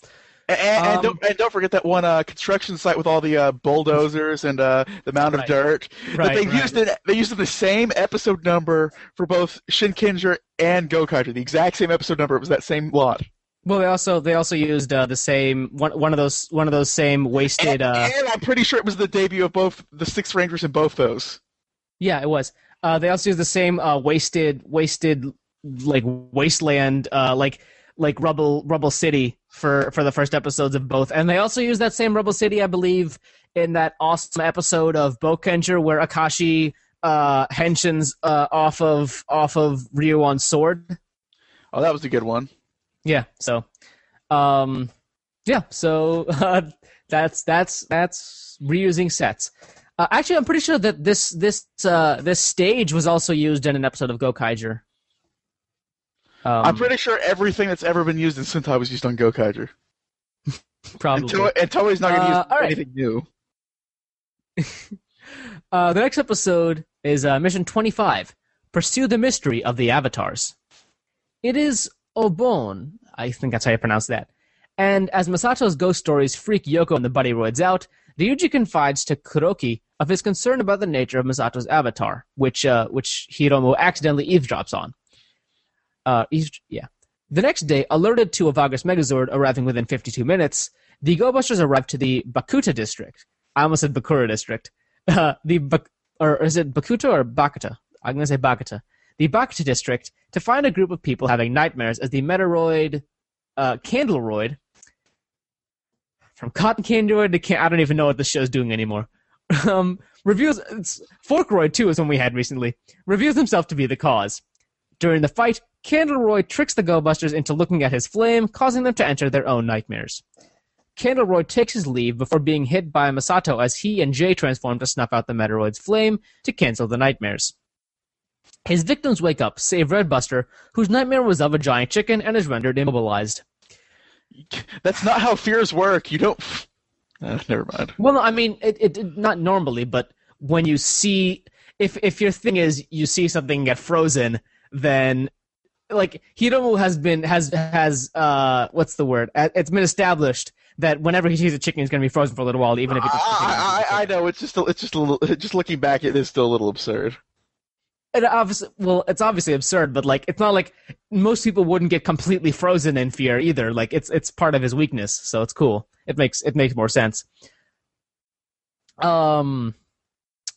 [SPEAKER 3] And, and,
[SPEAKER 1] Um,
[SPEAKER 3] don't, and don't forget that one uh, construction site with all the uh, bulldozers and uh, the mound of
[SPEAKER 1] Right.
[SPEAKER 3] dirt.
[SPEAKER 1] Right,
[SPEAKER 3] that they
[SPEAKER 1] right.
[SPEAKER 3] used it. They used the same episode number for both Shinkenger and Gokaiger. The exact same episode number. It was that same lot.
[SPEAKER 1] Well, they also they also used uh, the same one one of those one of those same wasted.
[SPEAKER 3] And,
[SPEAKER 1] Uh,
[SPEAKER 3] and I'm pretty sure it was the debut of both the Six Rangers in both those.
[SPEAKER 1] yeah, it was. Uh, they also used the same uh, wasted wasted like wasteland uh, like like rubble rubble city for for the first episodes of both, and they also use that same rubble city, I believe, in that awesome episode of Boukenger where Akashi uh, henshins uh, off of off of Ryu on sword.
[SPEAKER 3] Oh, that was a good one.
[SPEAKER 1] Yeah. So, um, yeah. So uh, that's that's that's reusing sets. Uh, actually, I'm pretty sure that this this uh, this stage was also used in an episode of Gokaiger. Um,
[SPEAKER 3] I'm pretty sure everything that's ever been used in Sentai was used on Gokaiger.
[SPEAKER 1] Probably.
[SPEAKER 3] And Toei's not going to
[SPEAKER 1] Uh,
[SPEAKER 3] use
[SPEAKER 1] right.
[SPEAKER 3] anything new.
[SPEAKER 1] Uh, the next episode is uh, Mission 25 Pursue the Mystery of the Avatars. It is Obon, I think that's how you pronounce that, And as Masato's ghost stories freak Yoko and the buddy roids out, Ryuji confides to Kuroki of his concern about the nature of Masato's avatar, which uh, which Hiromu accidentally eavesdrops on. Uh, yeah. The next day, alerted to a Vaglass Megazord arriving within 52 minutes, the Go Busters arrive to the Bakuta district. I almost said Bakura district. Uh, the or is it Bakuta or Bakuta? I'm gonna say Bakuta. The Bakuta district to find a group of people having nightmares as the Metaloid, uh, Candleroid, from Cotton Candleroid to can- I don't even know what the show's doing anymore. um, it's, Forkroid too is one we had recently. Reveals himself to be the cause. During the fight, Candleroid tricks the Go Busters into looking at his flame, causing them to enter their own nightmares. Candleroid takes his leave before being hit by Masato as he and Jay transform to snuff out the Metaloid's flame to cancel the nightmares. His victims wake up, save Red Buster, whose nightmare was of a giant chicken and is rendered immobilized.
[SPEAKER 3] That's not how fears work. You don't. Uh, never mind.
[SPEAKER 1] Well, I mean, it, it, it not normally, but when you see, if if your thing is you see something get frozen, then like Hiromu has been has has uh what's the word? Uh, It's been established that whenever he sees a chicken, he's going to be frozen for a little while, even if it's.
[SPEAKER 3] I, I, I know it's just a, it's just a little just looking back it is still a little absurd.
[SPEAKER 1] It obviously, well, it's obviously absurd, but like, it's not like most people wouldn't get completely frozen in fear either. Like, it's it's part of his weakness, so it's cool. It makes it makes more sense. Um,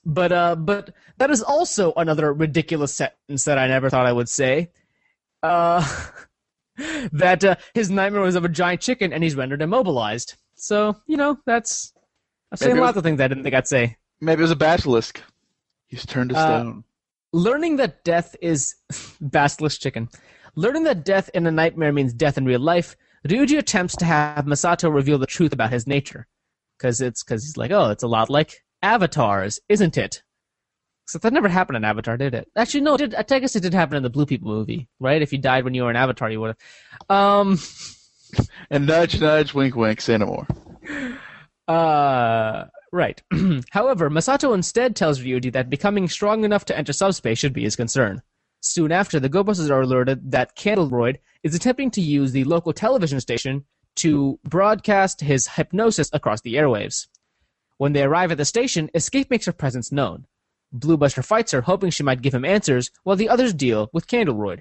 [SPEAKER 1] but uh, but that is also another ridiculous sentence that I never thought I would say. Uh, that uh, his nightmare was of a giant chicken and he's rendered immobilized. So you know, that's I'm saying lots of things I didn't think I'd say.
[SPEAKER 3] Maybe it was a basilisk. He's turned to
[SPEAKER 1] Uh,
[SPEAKER 3] stone.
[SPEAKER 1] Learning that death is basilisk chicken. Learning that death in a nightmare means death in real life, Ryuji attempts to have Masato reveal the truth about his nature. Because it's because he's like, oh, it's a lot like avatars, isn't it? Except that never happened in Avatar, did it? Actually, no, it did. I guess it did happen in the Blue People movie, right? If you died when you were an Avatar, you would have. Um,
[SPEAKER 3] and nudge, nudge, wink, wink. Say no more.
[SPEAKER 1] Uh, right. However, Masato instead tells Ryuji that becoming strong enough to enter subspace should be his concern. Soon after, the Go Busters are alerted that Candleroid is attempting to use the local television station to broadcast his hypnosis across the airwaves. When they arrive at the station, Escape makes her presence known. Bluebuster fights her, hoping she might give him answers, while the others deal with Candleroid.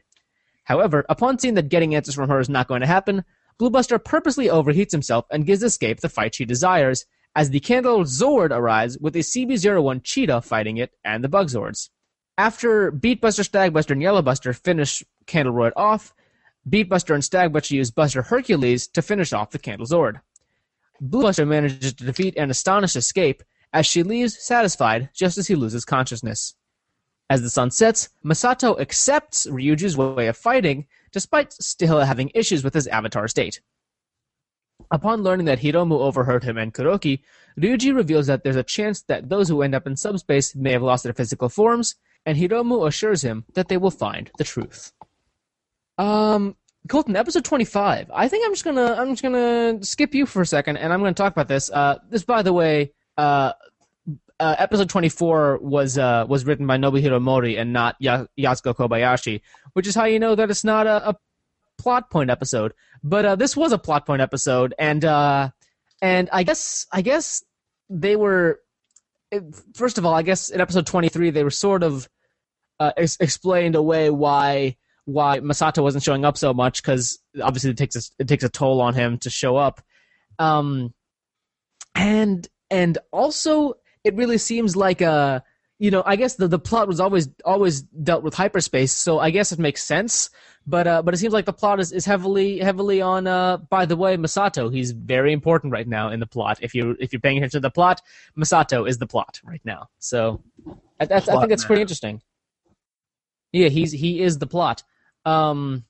[SPEAKER 1] However, upon seeing that getting answers from her is not going to happen, Bluebuster purposely overheats himself and gives Escape the fight she desires, as the Candle Zord arrives with a CB01 Cheetah fighting it and the Bug Zords. After Beet Buster, Stagbuster, and Yellowbuster finish Candleroid off, Beet Buster and Stagbuster use Buster Hercules to finish off the Candle Zord. Bluebuster manages to defeat and astonish Escape as she leaves satisfied just as he loses consciousness. As the sun sets, Masato accepts Ryuji's way of fighting, despite still having issues with his avatar state. Upon learning that Hiromu overheard him and Kuroki, Ryuji reveals that there's a chance that those who end up in subspace may have lost their physical forms, and Hiromu assures him that they will find the truth. Um, Colton, episode twenty-five. I think I'm just gonna I'm just gonna skip you for a second, and I'm gonna talk about this. Uh, this, by the way, uh, uh, episode 24 was uh, was written by Nobuhiro Mori and not ya- Yasuko Kobayashi, which is how you know that it's not a, a plot point episode. But uh, this was a plot point episode, and uh, and I guess I guess they were first of all, I guess in episode 23 they were sort of uh, ex- explained away why why Masato wasn't showing up so much because obviously it takes a, it takes a toll on him to show up, um, and and also it really seems like a you know I guess the the plot was always always dealt with hyperspace, so I guess it makes sense. But uh, but it seems like the plot is, is heavily heavily on. Uh, by the way, Masato, he's very important right now in the plot. If you if you're paying attention to the plot, Masato is the plot right now. So I, that's, I think that's pretty interesting. Yeah, he's he is the plot. Um,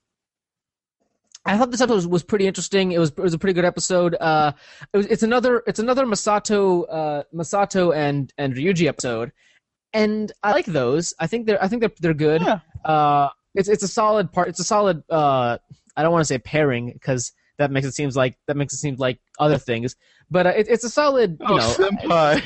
[SPEAKER 1] I thought this episode was, was pretty interesting. It was it was a pretty good episode. Uh, it was, it's another it's another Masato uh, Masato and and Ryuji episode, and I like those. I think they're I think they're they're good.
[SPEAKER 3] Yeah.
[SPEAKER 1] Uh, it's it's a solid part. It's a solid. Uh, I don't want to say pairing because that makes it seems like that makes it seem like other things. But uh, it, it's a solid. You
[SPEAKER 3] Oh,
[SPEAKER 1] know,
[SPEAKER 3] senpai.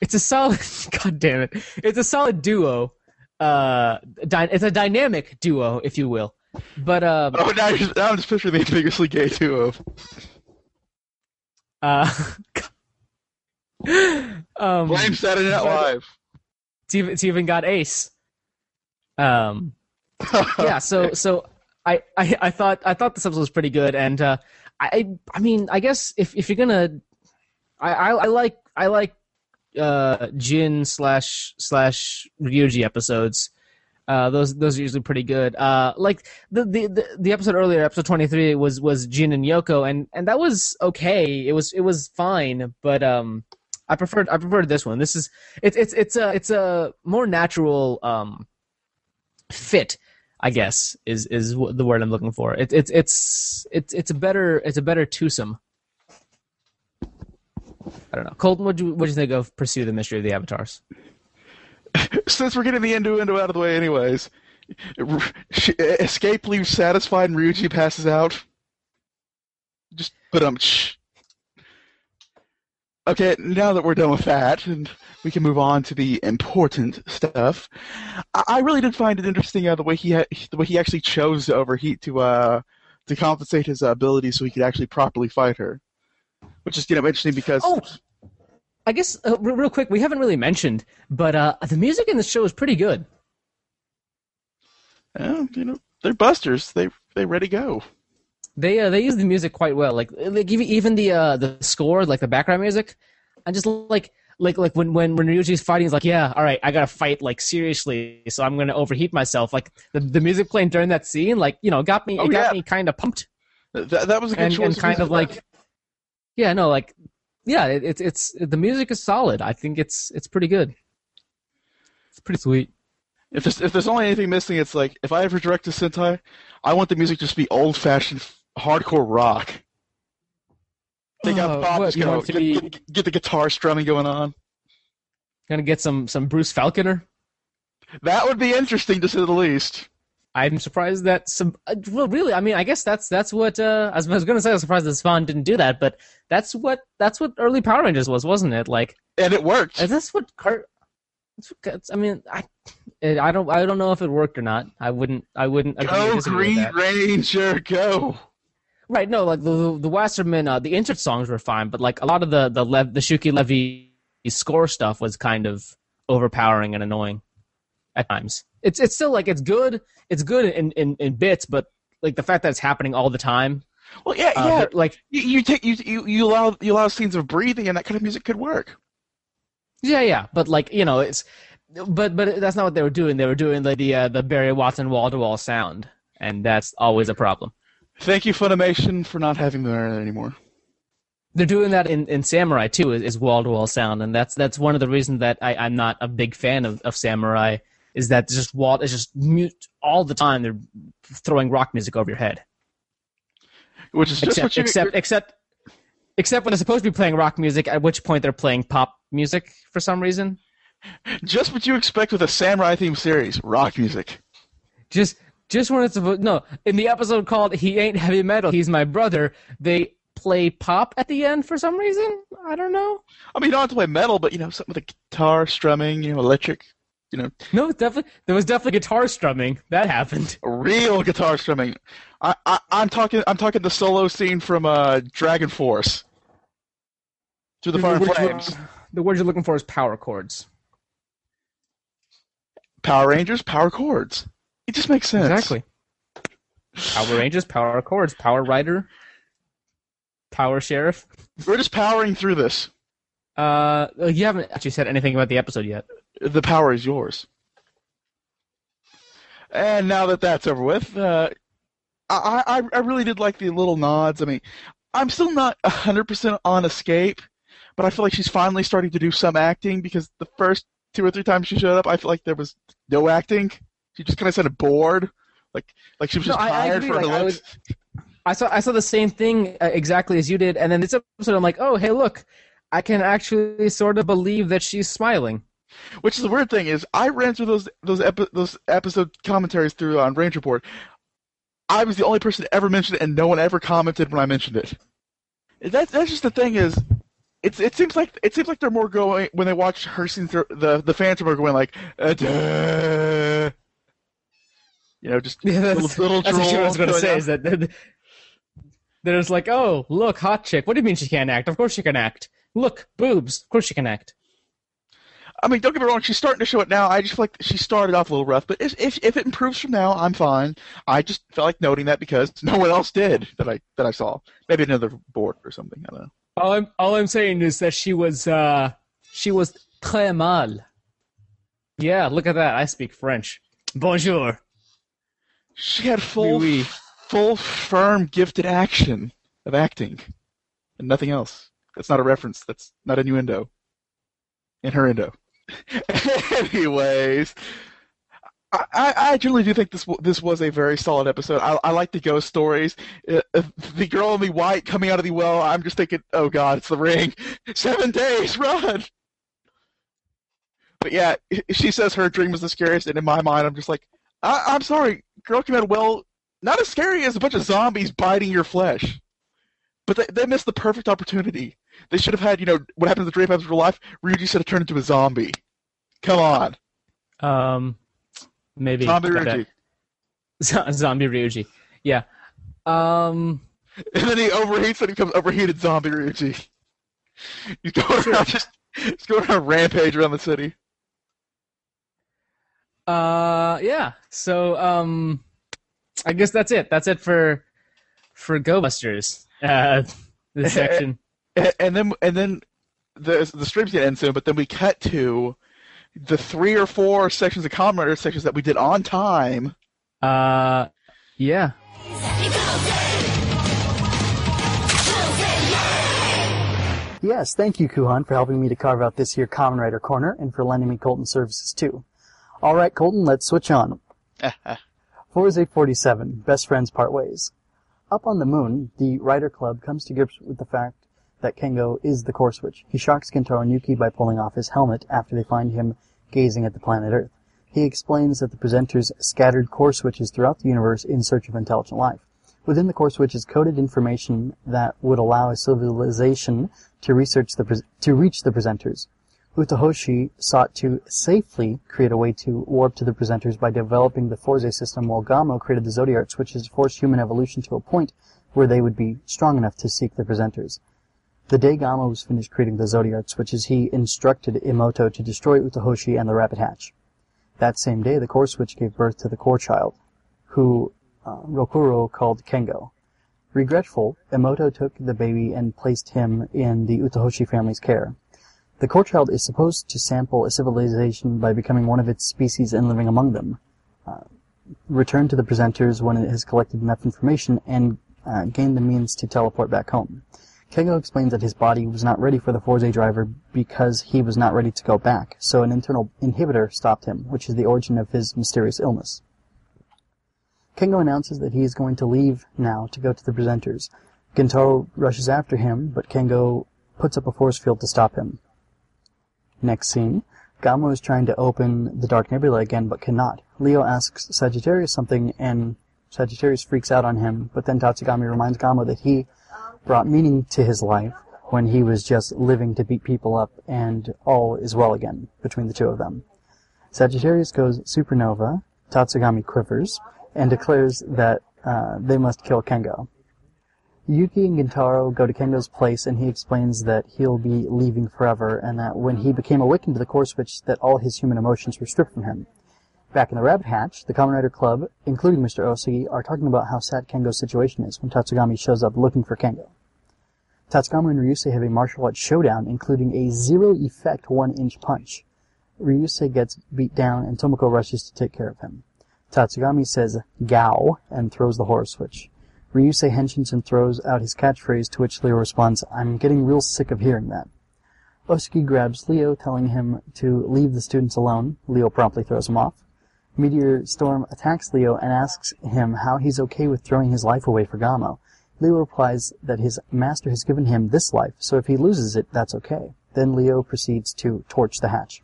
[SPEAKER 1] it's a solid. God damn it! It's a solid duo. Uh, dy- it's a dynamic duo, if you will. but uh,
[SPEAKER 3] Oh, now, you're, now I'm just picturing the ambiguously gay duo.
[SPEAKER 1] uh, um,
[SPEAKER 3] Blame Saturday Night Live.
[SPEAKER 1] it's even, it's even got Ace. Um, yeah. So so I, I I thought I thought this episode was pretty good, and uh, I I mean I guess if if you're gonna, I I, I like I like uh Jin slash slash Ryuji episodes. Uh, those those are usually pretty good. Uh, like the, the the episode earlier, episode twenty three was was Jin and Yoko, and and that was okay. It was it was fine, but um, I preferred I preferred this one. This is it's it's it's a it's a more natural um fit I guess is is the word I'm looking for. It's it's it's it's it's a better it's a better twosome. I don't know. Colton, what what you think of Pursue the Mystery of the Avatars?
[SPEAKER 3] Since we're getting the innuendo out of the way, anyways, Escape leaves satisfied and Ryuji passes out. Just put um. Okay, now that we're done with that, and we can move on to the important stuff. I, I really did find it interesting uh, the way he ha- the way he actually chose to overheat to uh to compensate his uh, ability so he could actually properly fight her, which is you know interesting because
[SPEAKER 1] Oh, I guess uh, real, quick, we haven't really mentioned, but uh, the music in the show is pretty good.
[SPEAKER 3] uh, you know they're busters. They they ready go.
[SPEAKER 1] They uh, they use the music quite well. Like like even even the uh the score, like the background music, I just like like like when when when Ryuji's fighting, he's like, yeah, all right, I gotta fight like seriously, so I'm gonna overheat myself. Like the the music playing during that scene, like you know, got me
[SPEAKER 3] Oh,
[SPEAKER 1] it got
[SPEAKER 3] yeah.
[SPEAKER 1] me kind of pumped
[SPEAKER 3] That, that was a good
[SPEAKER 1] and,
[SPEAKER 3] choice.
[SPEAKER 1] and kind of like, yeah, no, like yeah, it, it's it's the music is solid. I think it's it's pretty good. It's pretty sweet.
[SPEAKER 3] If there's, if there's only anything missing, it's like if I ever direct a Sentai, I want the music just to be old fashioned hardcore rock. Take out
[SPEAKER 1] Oh,
[SPEAKER 3] the pop,
[SPEAKER 1] what,
[SPEAKER 3] just
[SPEAKER 1] you want it to
[SPEAKER 3] get,
[SPEAKER 1] be-
[SPEAKER 3] get- get the guitar strumming going on.
[SPEAKER 1] Gonna get some some Bruce Falconer.
[SPEAKER 3] That would be interesting to say the least.
[SPEAKER 1] I'm surprised that some. Uh, well, really, I mean, I guess that's that's what uh, I was, going to say. I was surprised that Saban didn't do that, but that's what that's what early Power Rangers was, wasn't it? Like,
[SPEAKER 3] And it worked.
[SPEAKER 1] is this what Cart? that's what- that's- I mean, I it, I don't I don't know if it worked or not. I wouldn't I wouldn't
[SPEAKER 3] Go Green. Ranger, go!
[SPEAKER 1] Right? No, like the the Wasserman, uh, the insert songs were fine, but like a lot of the the Lev, the Shuki Levy score stuff was kind of overpowering and annoying at times. It's it's still like it's good. It's good in, in, in bits, but like the fact that it's happening all the time
[SPEAKER 3] Well, yeah,
[SPEAKER 1] Uh,
[SPEAKER 3] yeah.
[SPEAKER 1] like
[SPEAKER 3] You, you take you, you you allow you allow scenes of breathing, and that kind of music could work.
[SPEAKER 1] yeah, yeah, but like you know, it's but but that's not what they were doing. They were doing the the, uh, the Barry Watson wall to wall sound, and that's always a problem.
[SPEAKER 3] Thank you, Funimation, for not having that anymore.
[SPEAKER 1] They're doing that in, in Samurai too, is wall to wall sound, and that's that's one of the reasons that I, I'm not a big fan of, of Samurai. Is that just wall? It's just mute all the time. They're throwing rock music over your head.
[SPEAKER 3] Which is just
[SPEAKER 1] Except
[SPEAKER 3] you
[SPEAKER 1] except except except when they're supposed to be playing rock music, at which point they're playing pop music for some reason.
[SPEAKER 3] just what you expect with a samurai theme series, rock music.
[SPEAKER 1] just just when it's supposed no in the episode called he ain't heavy metal he's my brother they play pop at the end for some reason i don't know
[SPEAKER 3] I mean, you don't have to play metal, but you know, something with a guitar strumming, you know, electric, you know,
[SPEAKER 1] no it's definitely there was definitely guitar strumming that happened
[SPEAKER 3] real guitar strumming. I, I I'm talking I'm talking the solo scene from uh Dragon Force. Through the Fire and Flames.
[SPEAKER 1] the word you're looking for is power chords
[SPEAKER 3] Power Rangers, power chords. It just makes sense.
[SPEAKER 1] exactly power rangers power chords power rider power sheriff
[SPEAKER 3] We're just powering through this.
[SPEAKER 1] uh you haven't actually said anything about the episode yet
[SPEAKER 3] The power is yours. And now that that's over with, uh, I, I I really did like the little nods. I mean, I'm still not 100% on Escape, but I feel like she's finally starting to do some acting because the first two or three times she showed up, I feel like there was no acting. She just kind of sounded bored, like like she was
[SPEAKER 1] No,
[SPEAKER 3] just tired for her
[SPEAKER 1] like, I
[SPEAKER 3] looks.
[SPEAKER 1] I saw I saw the same thing uh, exactly as you did, and then this episode I'm like, oh hey look, I can actually sort of believe that she's smiling.
[SPEAKER 3] Which is the weird thing is, I ran through those those epi- those episode commentaries through on RangerBoard. I was the only person to ever mention it, and no one ever commented when I mentioned it. That that's just the thing is, it's it seems like it seems like they're more going when they watch her scenes. The the fans are going like, uh. You know, just
[SPEAKER 1] Yeah,
[SPEAKER 3] little,
[SPEAKER 1] that's,
[SPEAKER 3] little
[SPEAKER 1] that's what I was going to say.
[SPEAKER 3] down.
[SPEAKER 1] Is that they're, they're just like, oh, look, hot chick. What do you mean she can't act? Of course she can act. Look, boobs. Of course she can act.
[SPEAKER 3] I mean, don't get me wrong. She's starting to show it now. I just feel like she started off a little rough, but if if, if it improves from now, I'm fine. I just felt like noting that because no one else did that I that I saw. Maybe another board or something. I don't know.
[SPEAKER 1] All I'm all I'm saying is that she was uh she was très mal. Yeah, look at that. I speak French. Bonjour.
[SPEAKER 3] She had full,
[SPEAKER 1] Oui, oui.
[SPEAKER 3] full, firm, gifted action of acting, and nothing else. That's not a reference. That's not innuendo. In her innuendo. Anyways, I, I, generally do think this this was a very solid episode. I, I like the ghost stories. Uh, the girl in the white coming out of the well. I'm just thinking, oh god, it's the ring. Seven days, run. But yeah, she says her dream was the scariest, and in my mind, I'm just like, I, I'm sorry, girl came out well, not as scary as a bunch of zombies biting your flesh. But they, they missed the perfect opportunity. They should have had, you know, what happened to the Dream happens in real life. Ryuji should have turned into a zombie. Come on,
[SPEAKER 1] Um maybe
[SPEAKER 3] zombie Ryuji.
[SPEAKER 1] Z- zombie Ryuji. Yeah. Um
[SPEAKER 3] And then he overheats and he becomes overheated zombie Ryuji. He's going around just he's going on a rampage around the city.
[SPEAKER 1] uh yeah. So um I guess that's it. That's it for for Go Busters. Uh this section.
[SPEAKER 3] And, and then and then the the stream's gonna end soon, but then we cut to the three or four sections of Kamen Rider sections that we did on time.
[SPEAKER 1] Uh yeah.
[SPEAKER 5] Yes, thank you, Kuhan, for helping me to carve out this here Kamen Rider corner and for lending me Colton services too. Alright, Colton, let's switch on. Fourze 47, Best Friends Part Ways. Up on the moon, the Rider Club comes to grips with the fact that Kengo is the core switch. He shocks Gentaro and Yuki by pulling off his helmet after they find him gazing at the planet Earth. He explains that the presenters scattered core switches throughout the universe in search of intelligent life. Within the core switch is coded information that would allow a civilization to research the pres- to reach the presenters. Utahoshi sought to safely create a way to warp to the presenters by developing the Fourze system, while Gamo created the Zodiac switches to force human evolution to a point where they would be strong enough to seek the presenters. The day Gamo was finished creating the Zodiac switches, he instructed Emoto to destroy Utahoshi and the Rabbit Hatch. That same day, the core switch gave birth to the core child, who uh, Rokuro called Kengo. Regretful, Emoto took the baby and placed him in the Utahoshi family's care. The core child is supposed to sample a civilization by becoming one of its species and living among them. Uh, return to the presenters when it has collected enough information and uh, gain the means to teleport back home. Kengo explains that his body was not ready for the Fourze driver because he was not ready to go back, so an internal inhibitor stopped him, which is the origin of his mysterious illness. Kengo announces that he is going to leave now to go to the presenters. Gentaro rushes after him, but Kengo puts up a force field to stop him. Next scene, Gamo is trying to open the Dark Nebula again, but cannot. Leo asks Sagittarius something, and Sagittarius freaks out on him, but then Tatsugami reminds Gamo that he brought meaning to his life when he was just living to beat people up, and all is well again between the two of them. Sagittarius goes supernova, Tatsugami quivers, and declares that uh, they must kill Kengo. Yuki and Gentaro go to Kengo's place and he explains that he'll be leaving forever and that when he became awakened to the core switch that all his human emotions were stripped from him. Back in the Rabbit Hatch, the Kamen Rider Club, including Mr. Osugi, are talking about how sad Kengo's situation is when Tatsugami shows up looking for Kengo. Tatsugami and Ryusei have a martial arts showdown including a zero effect one inch punch. Ryusei gets beat down and Tomoko rushes to take care of him. Tatsugami says Gao and throws the horror switch. Ryusei henshins and throws out his catchphrase to which Leo responds, I'm getting real sick of hearing that. Osugi grabs Leo, telling him to leave the students alone. Leo promptly throws him off. Meteor Storm attacks Leo and asks him how he's okay with throwing his life away for Gamo. Leo replies that his master has given him this life, so if he loses it, that's okay. Then Leo proceeds to torch the hatch.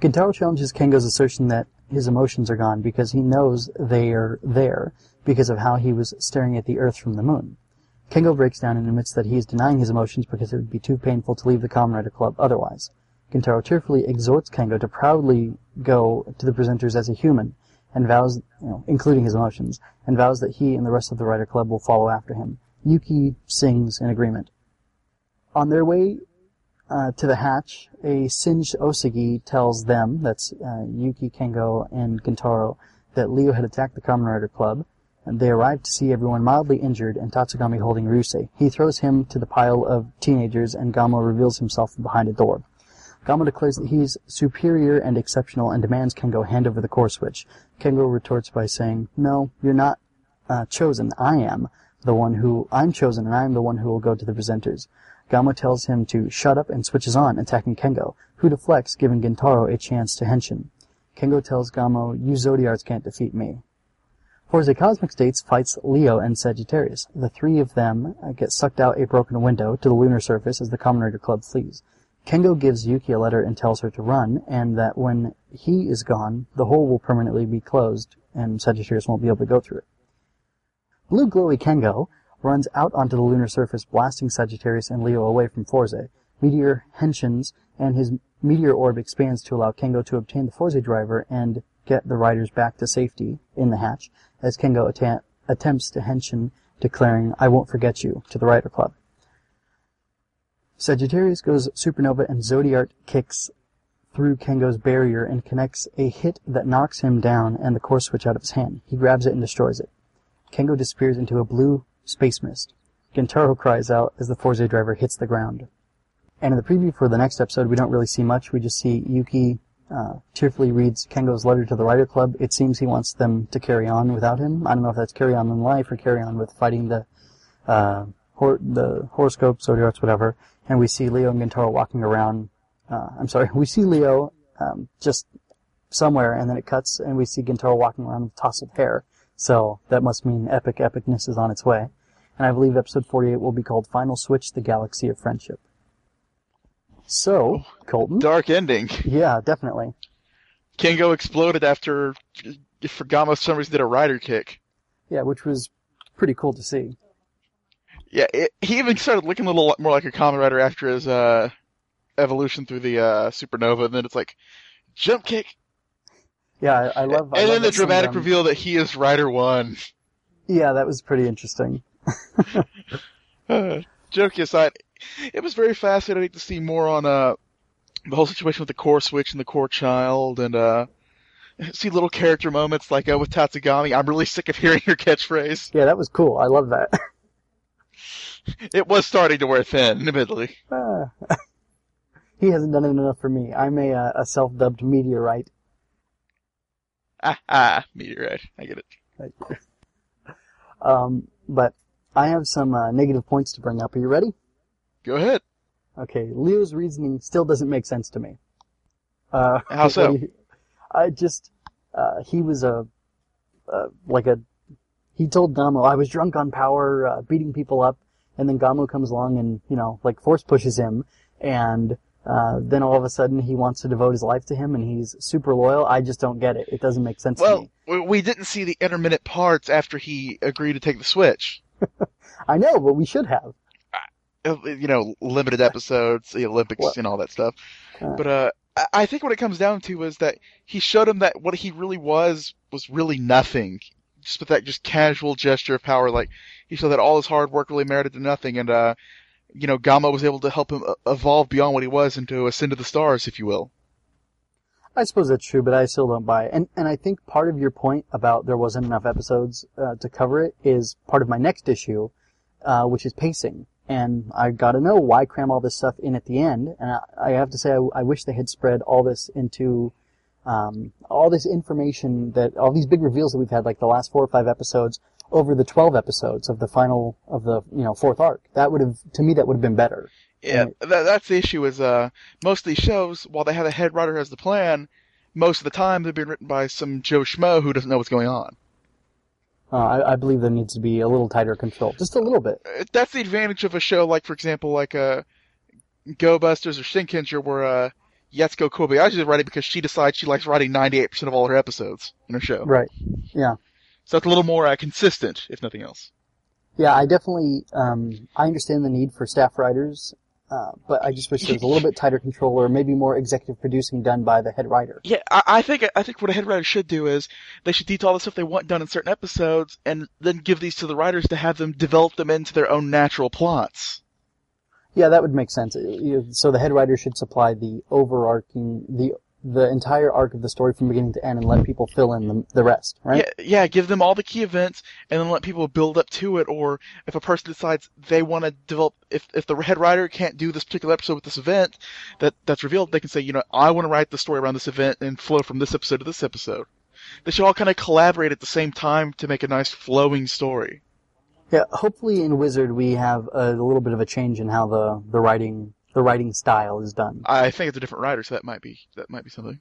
[SPEAKER 5] Gentaro challenges Kengo's assertion that his emotions are gone because he knows they are there because of how he was staring at the earth from the moon. Kengo breaks down and admits that he is denying his emotions because it would be too painful to leave the Rider Club otherwise. Gentaro tearfully exhorts Kengo to proudly go to the presenters as a human, and vows, you know, including his emotions, and vows that he and the rest of the Rider Club will follow after him. Yuki sings in agreement. On their way uh, to the hatch, a singed Osugi tells them, that's uh, Yuki, Kengo, and Gentaro, that Leo had attacked the Kamen Rider Club, and they arrive to see everyone mildly injured and Tatsugami holding Ryusei. He throws him to the pile of teenagers, and Gamo reveals himself from behind a door. Gamo declares that he's superior and exceptional and demands Kengo hand over the core switch. Kengo retorts by saying, No, you're not uh, chosen. I am the one who, I'm chosen and I'm the one who will go to the presenters. Gamo tells him to shut up and switches on, attacking Kengo, who deflects, giving Gentaro a chance to henshin. Kengo tells Gamo, you Zodiarts can't defeat me. Fourze Cosmic States fights Leo and Sagittarius. The three of them uh, get sucked out a broken window to the lunar surface as the Kamen Rider Club flees. Kengo gives Yuki a letter and tells her to run, and that when he is gone, the hole will permanently be closed, and Sagittarius won't be able to go through it. Blue Glowy Kengo runs out onto the lunar surface, blasting Sagittarius and Leo away from Fourze. Meteor henshins, and his meteor orb expands to allow Kengo to obtain the Fourze driver and get the riders back to safety in the hatch, as Kengo atta- attempts to henshin, declaring, I won't forget you, to the Rider Club. Sagittarius goes supernova and Zodiac kicks through Kengo's barrier and connects a hit that knocks him down and the core switch out of his hand. He grabs it and destroys it. Kengo disappears into a blue space mist. Gentaro cries out as the Fourze driver hits the ground. And in the preview for the next episode, we don't really see much. We just see Yuki uh, tearfully reads Kengo's letter to the Rider Club. It seems he wants them to carry on without him. I don't know if that's carry on in life or carry on with fighting the uh, hor- the horoscope, zodiacs, whatever. And we see Leo and Gentaro walking around. Uh, I'm sorry, we see Leo um, just somewhere, and then it cuts, and we see Gentaro walking around with tousled hair. So that must mean epic epicness is on its way. And I believe episode 48 will be called Final Switch: The Galaxy of Friendship. So, Colton.
[SPEAKER 3] Dark ending.
[SPEAKER 5] Yeah, definitely.
[SPEAKER 3] Kengo exploded after for Gamo for some reason did a rider kick.
[SPEAKER 5] Yeah, which was pretty cool to see.
[SPEAKER 3] Yeah, it, he even started looking a little more like a Kamen Rider after his uh, evolution through the uh, supernova, and then it's like jump kick,
[SPEAKER 5] Yeah, I, I love. I
[SPEAKER 3] and
[SPEAKER 5] love
[SPEAKER 3] then the
[SPEAKER 5] that some of
[SPEAKER 3] dramatic
[SPEAKER 5] them-
[SPEAKER 3] reveal that he is Rider One.
[SPEAKER 5] Yeah, that was pretty interesting.
[SPEAKER 3] Uh, joke aside, it was very fascinating to see more on uh, the whole situation with the core switch and the core child, and uh, see little character moments like uh, with Tatsugami. I'm really sick of hearing your catchphrase.
[SPEAKER 5] Yeah, that was cool. I love that.
[SPEAKER 3] It was starting to wear thin, admittedly.
[SPEAKER 5] Ah. he hasn't done it enough for me. I'm a, uh, a self-dubbed meteorite.
[SPEAKER 3] Ah, ah, meteorite. I get it.
[SPEAKER 5] Um, but I have some uh, negative points to bring up. Are you ready?
[SPEAKER 3] Go ahead.
[SPEAKER 5] Okay, Leo's reasoning still doesn't make sense to me. Uh,
[SPEAKER 3] How so?
[SPEAKER 5] you- I just, uh, he was a, uh, like a, he told Gamo, I was drunk on power, uh, beating people up, and then Gamo comes along and, you know, like force pushes him, and, uh, then all of a sudden he wants to devote his life to him and he's super loyal. I just don't get it. It doesn't make sense to
[SPEAKER 3] Well,
[SPEAKER 5] me.
[SPEAKER 3] we we didn't see the intermittent parts after he agreed to take the Switch.
[SPEAKER 5] I know, but we should have.
[SPEAKER 3] Uh, You know, limited episodes, the Olympics,
[SPEAKER 5] What?
[SPEAKER 3] and all that stuff.
[SPEAKER 5] Uh.
[SPEAKER 3] But uh, I think what it comes down to is that he showed him that what he really was was really nothing. Just with that just casual gesture of power, like he showed that all his hard work really merited to nothing, and uh, you know, Gamo was able to help him uh, evolve beyond what he was and to ascend to the stars, if you will.
[SPEAKER 5] I suppose that's true, but I still don't buy it. And and I think part of your point about there wasn't enough episodes uh, to cover it is part of my next issue, uh, which is pacing. And I got to know why cram all this stuff in at the end. And I, I have to say, I, I wish they had spread all this into um, all this information that all these big reveals that we've had, like the last four or five episodes, over the twelve episodes of the final of the you know fourth arc. That would have, to me, that would have been better.
[SPEAKER 3] Yeah, that, that's the issue. Is uh, most of these shows, while they have a head writer who has the plan, most of the time they've been written by some Joe Schmo who doesn't know what's going on.
[SPEAKER 5] Uh, I, I believe there needs to be a little tighter control, just a little bit.
[SPEAKER 3] Uh, That's the advantage of a show like, for example, like uh, Go Busters or Shinkenger, where uh, Yasuko Kobayashi is writing because she decides she likes writing 98% of all her episodes in her show.
[SPEAKER 5] Right. Yeah.
[SPEAKER 3] So it's a little more uh, consistent, if nothing else.
[SPEAKER 5] Yeah, I definitely um, I understand the need for staff writers Uh, but I just wish there was a little bit tighter control, or maybe more executive producing done by the head writer.
[SPEAKER 3] Yeah, I, I think I think what a head writer should do is they should detail the stuff they want done in certain episodes, and then give these to the writers to have them develop them into their own natural plots.
[SPEAKER 5] Yeah, that would make sense. So the head writer should supply the overarching, the the entire arc of the story from beginning to end, and let people fill in the, the rest, right?
[SPEAKER 3] Yeah, yeah, give them all the key events, and then let people build up to it. Or if a person decides they want to develop, if if the head writer can't do this particular episode with this event that that's revealed, they can say, you know, I want to write the story around this event and flow from this episode to this episode. They should all kind of collaborate at the same time to make a nice flowing story.
[SPEAKER 5] Yeah, hopefully in Wizard we have a, little bit of a change in how the, the writing the writing style is done.
[SPEAKER 3] I think it's a different writer, so that might be that might be something.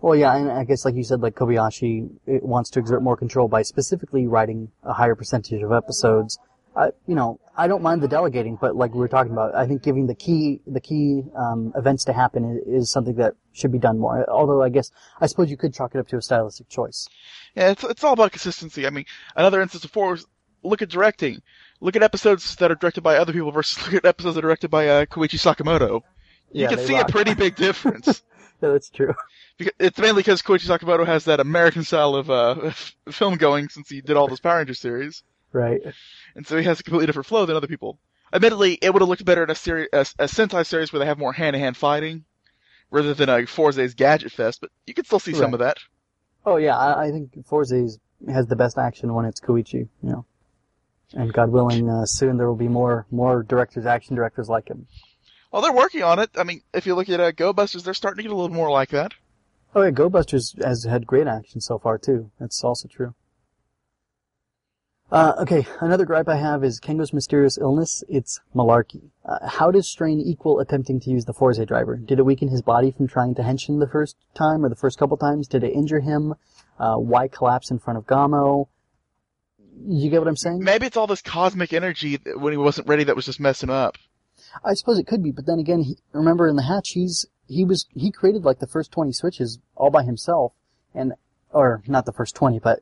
[SPEAKER 5] Well, yeah, and I guess like you said, like Kobayashi wants to exert more control by specifically writing a higher percentage of episodes. I, you know, I don't mind the delegating, but like we were talking about, I think giving the key the key um, events to happen is, is something that should be done more. Although I guess I suppose you could chalk it up to a stylistic choice.
[SPEAKER 3] Yeah, it's it's all about consistency. I mean, another instance before was look at directing. Look at episodes that are directed by other people versus look at episodes that are directed by uh, Koichi Sakamoto. You
[SPEAKER 5] Yeah,
[SPEAKER 3] can see
[SPEAKER 5] rock.
[SPEAKER 3] a pretty big difference.
[SPEAKER 5] Yeah, that's true.
[SPEAKER 3] Because- it's mainly because Koichi Sakamoto has that American style of uh, film going since he did all those Power Ranger series,
[SPEAKER 5] Right.
[SPEAKER 3] and so he has a completely different flow than other people. Admittedly, it would have looked better in a series, a, a Sentai series where they have more hand-to-hand fighting, rather than a Fourze's Gadget Fest. But you can still see some of that.
[SPEAKER 5] Oh yeah, I, I think Fourze's has the best action when it's Koichi, you know. And God willing, uh, soon there will be more more directors, action directors like him.
[SPEAKER 3] Well, they're working on it. I mean, if you look at uh, Go Busters, they're starting to get a little more like that.
[SPEAKER 5] Oh yeah, Go Busters has had great action so far too. That's also true. Uh, okay, another gripe I have is Kengo's mysterious illness. It's malarkey. Uh, how does Strain equal attempting to use the Fourze driver? Did it weaken his body from trying to henshin the first time or the first couple times? Did it injure him? Uh, why collapse in front of Gamo? You get what I'm saying?
[SPEAKER 3] Maybe it's all this cosmic energy that when he wasn't ready that was just messing up.
[SPEAKER 5] I suppose it could be, but then again, he, remember in the hatch, he's he was he created like the first twenty switches all by himself, and or not the first twenty, but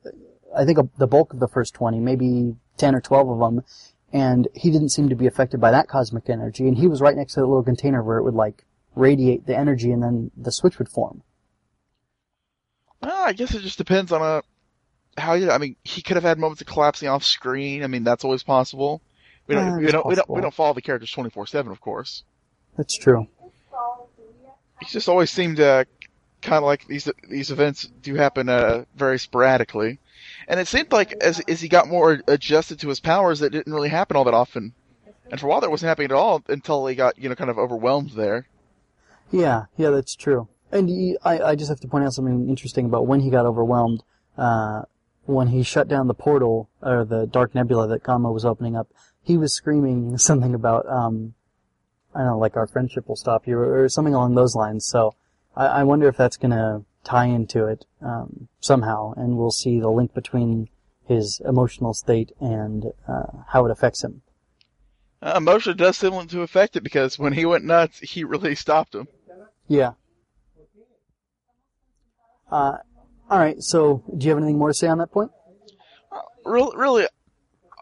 [SPEAKER 5] I think the bulk of the first twenty, maybe ten or twelve of them, and he didn't seem to be affected by that cosmic energy, and he was right next to the little container where it would like radiate the energy, and then the switch would form.
[SPEAKER 3] Well, I guess it just depends on uh how you. I mean, he could have had moments of collapsing off screen. I mean, that's always possible. We don't.
[SPEAKER 5] Uh,
[SPEAKER 3] we don't. We don't. We don't follow the characters twenty four seven, of course.
[SPEAKER 5] That's true.
[SPEAKER 3] He just always seemed uh, kind of like these these events do happen uh, very sporadically, and it seemed like as as he got more adjusted to his powers, that didn't really happen all that often. And for a while, that wasn't happening at all until he got you know kind of overwhelmed there.
[SPEAKER 5] Yeah, yeah, that's true. And he, I, I just have to point out something interesting about when he got overwhelmed. Uh, when he shut down the portal or the dark nebula that Gamo was opening up, he was screaming something about, um, I don't know, like our friendship will stop you or, or something along those lines. So I, I wonder if that's gonna tie into it um, somehow, and we'll see the link between his emotional state and uh, how it affects him.
[SPEAKER 3] Uh, emotion does seem to affect it because when he went nuts, he really stopped him.
[SPEAKER 5] Yeah. Uh, all right. So, do you have anything more to say on that point?
[SPEAKER 3] Uh, really, really,